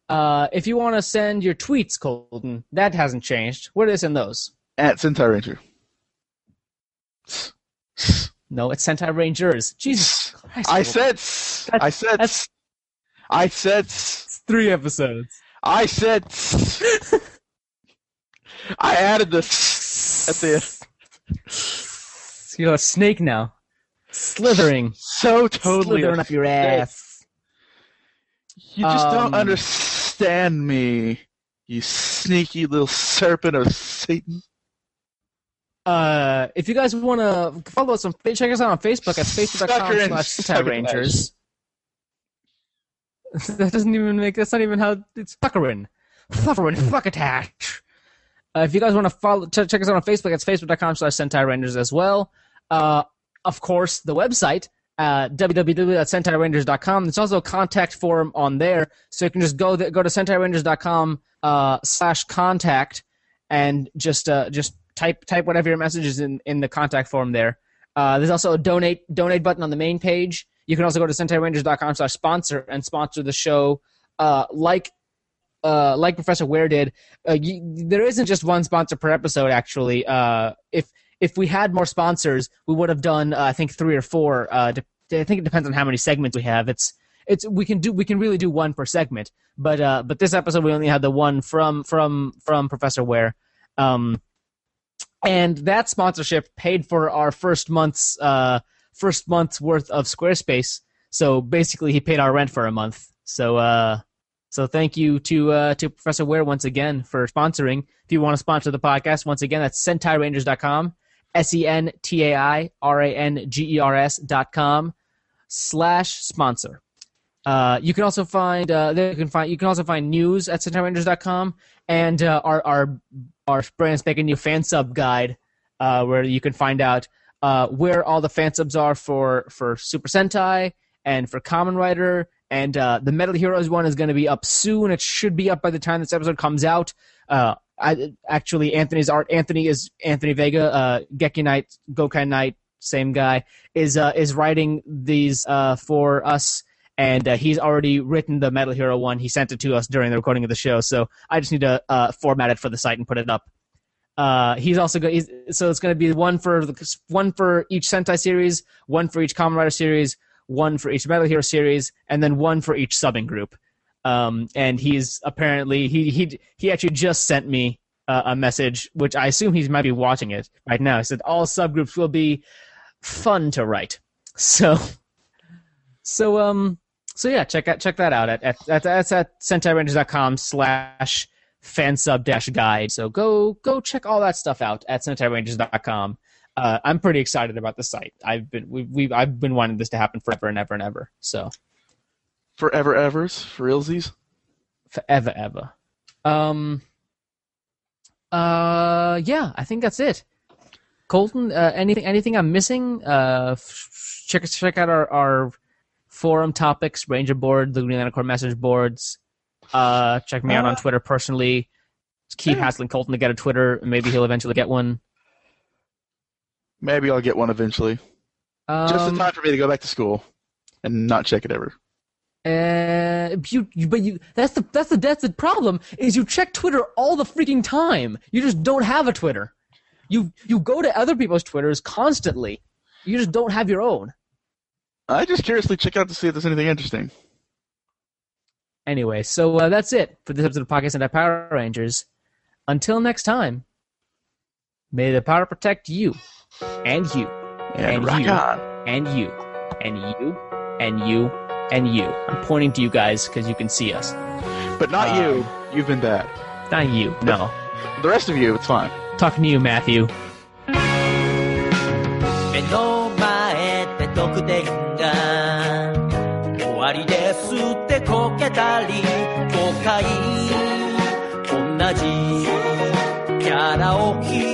[SPEAKER 1] Uh, if you want to send your tweets, Colton, that hasn't changed. Where do they send those?
[SPEAKER 3] At Sentai Ranger.
[SPEAKER 1] No, it's Sentai Rangers. Jesus Christ.
[SPEAKER 3] I
[SPEAKER 1] Colton.
[SPEAKER 3] said. s- I
[SPEAKER 1] That's-
[SPEAKER 3] said.
[SPEAKER 1] that's-
[SPEAKER 3] I said.
[SPEAKER 1] It's three episodes.
[SPEAKER 3] I said. I added this at the
[SPEAKER 1] You're a snake now. Slithering.
[SPEAKER 3] so totally.
[SPEAKER 1] Slithering up your ass.
[SPEAKER 3] You just
[SPEAKER 1] Um,
[SPEAKER 3] don't understand me, you sneaky little serpent of Satan.
[SPEAKER 1] Uh, if you guys want to follow us on, check us out on Facebook at facebook.com
[SPEAKER 3] Sucker and
[SPEAKER 1] slash
[SPEAKER 3] sucker
[SPEAKER 1] Rangers. that doesn't even make, that's not even how, it's fuckerin. Fuckerin, fuck attach. Uh, if you guys want to follow, ch- check us out on Facebook, it's facebook.com slash Sentai Rangers as well. Uh, of course, the website, uh, www.sentairangers.com. There's also a contact form on there, so you can just go th- go to sentairangers.com uh, slash contact and just uh, just type type whatever your message is in, in the contact form there. Uh, there's also a donate donate button on the main page. You can also go to sentairangers.com slash sponsor and sponsor the show uh, like uh, like Professor Ware did. Uh, you, there isn't just one sponsor per episode. Actually, uh, if if we had more sponsors, we would have done uh, I think three or four. Uh, de- I think it depends on how many segments we have. It's it's we can do we can really do one per segment, but but this episode we only had the one from from from Professor Ware. Um, and that sponsorship paid for our first month's uh, first month's worth of Squarespace. So basically, he paid our rent for a month. So uh, so thank you to uh, to Professor Ware once again for sponsoring. If you want to sponsor the podcast, once again, that's sentairangers.com, S E N T A I R A N G E R S dot com slash sponsor. Uh, you can also find uh, there you can find you can also find news at sentairangers.com and uh, our our our brand spanking new fan sub guide uh, where you can find out uh, where all the fan subs are for for Super Sentai and for Kamen Rider and uh, the Metal Heroes one is going to be up soon. It should be up by the time this episode comes out. Uh, I, actually, Anthony's art. Anthony is Anthony Vega. Uh, Geki Knight, Gokai Knight, same guy is uh, is writing these uh, for us and uh, he's already written the Metal Hero one. He sent it to us during the recording of the show, so I just need to uh, format it for the site and put it up. Uh, he's also so it's going to be one for the, one for each Sentai series, one for each Kamen Rider series, one for each Metal Hero series, and then one for each subbing group. Um, and he's apparently he he he actually just sent me uh, a message, which I assume he might be watching it right now. He said all subgroups will be fun to write. So so um so yeah, check out check that out at at, at that's at sentairangers.com slash fansub dash guide. So go go check all that stuff out at sentairangers.com. Uh, I'm pretty excited about the site. I've been we we I've been wanting this to happen forever and ever and ever. So
[SPEAKER 3] Forever evers, for realsies.
[SPEAKER 1] forever ever. Um. Uh. Yeah, I think that's it. Colton, uh, anything anything I'm missing? Uh, check check out our our forum topics, Ranger board, the Green Lantern Corps message boards. Uh, check me out on
[SPEAKER 3] Uh,
[SPEAKER 1] Twitter personally. Keep
[SPEAKER 3] yeah.
[SPEAKER 1] hassling Colton to get a Twitter. and Maybe he'll eventually get one.
[SPEAKER 3] Maybe I'll get one eventually.
[SPEAKER 1] Um,
[SPEAKER 3] Just in time for me to go back to school and not check it ever.
[SPEAKER 1] Uh, you, you, but you, that's the, that's the, that's the problem, is you check Twitter all the freaking time. You just don't have a Twitter. You, you go to other people's Twitters constantly. You just don't have your own.
[SPEAKER 3] I just curiously check out to see if there's anything interesting.
[SPEAKER 1] Anyway, so uh, that's it for this episode of Podcast Sentai Power Rangers. Until next time, may the power protect you, and you,
[SPEAKER 3] and,
[SPEAKER 1] and you,
[SPEAKER 3] on.
[SPEAKER 1] and you, and you, and you, and you. I'm pointing to you guys because you can see us.
[SPEAKER 3] But not
[SPEAKER 1] uh,
[SPEAKER 3] you. You've been bad.
[SPEAKER 1] Not you. No.
[SPEAKER 3] The rest of you, it's fine.
[SPEAKER 1] Talking to you, Matthew.
[SPEAKER 4] 溶けたり5同じキャラを聴い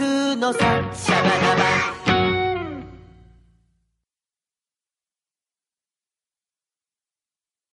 [SPEAKER 4] のさシャバダバ。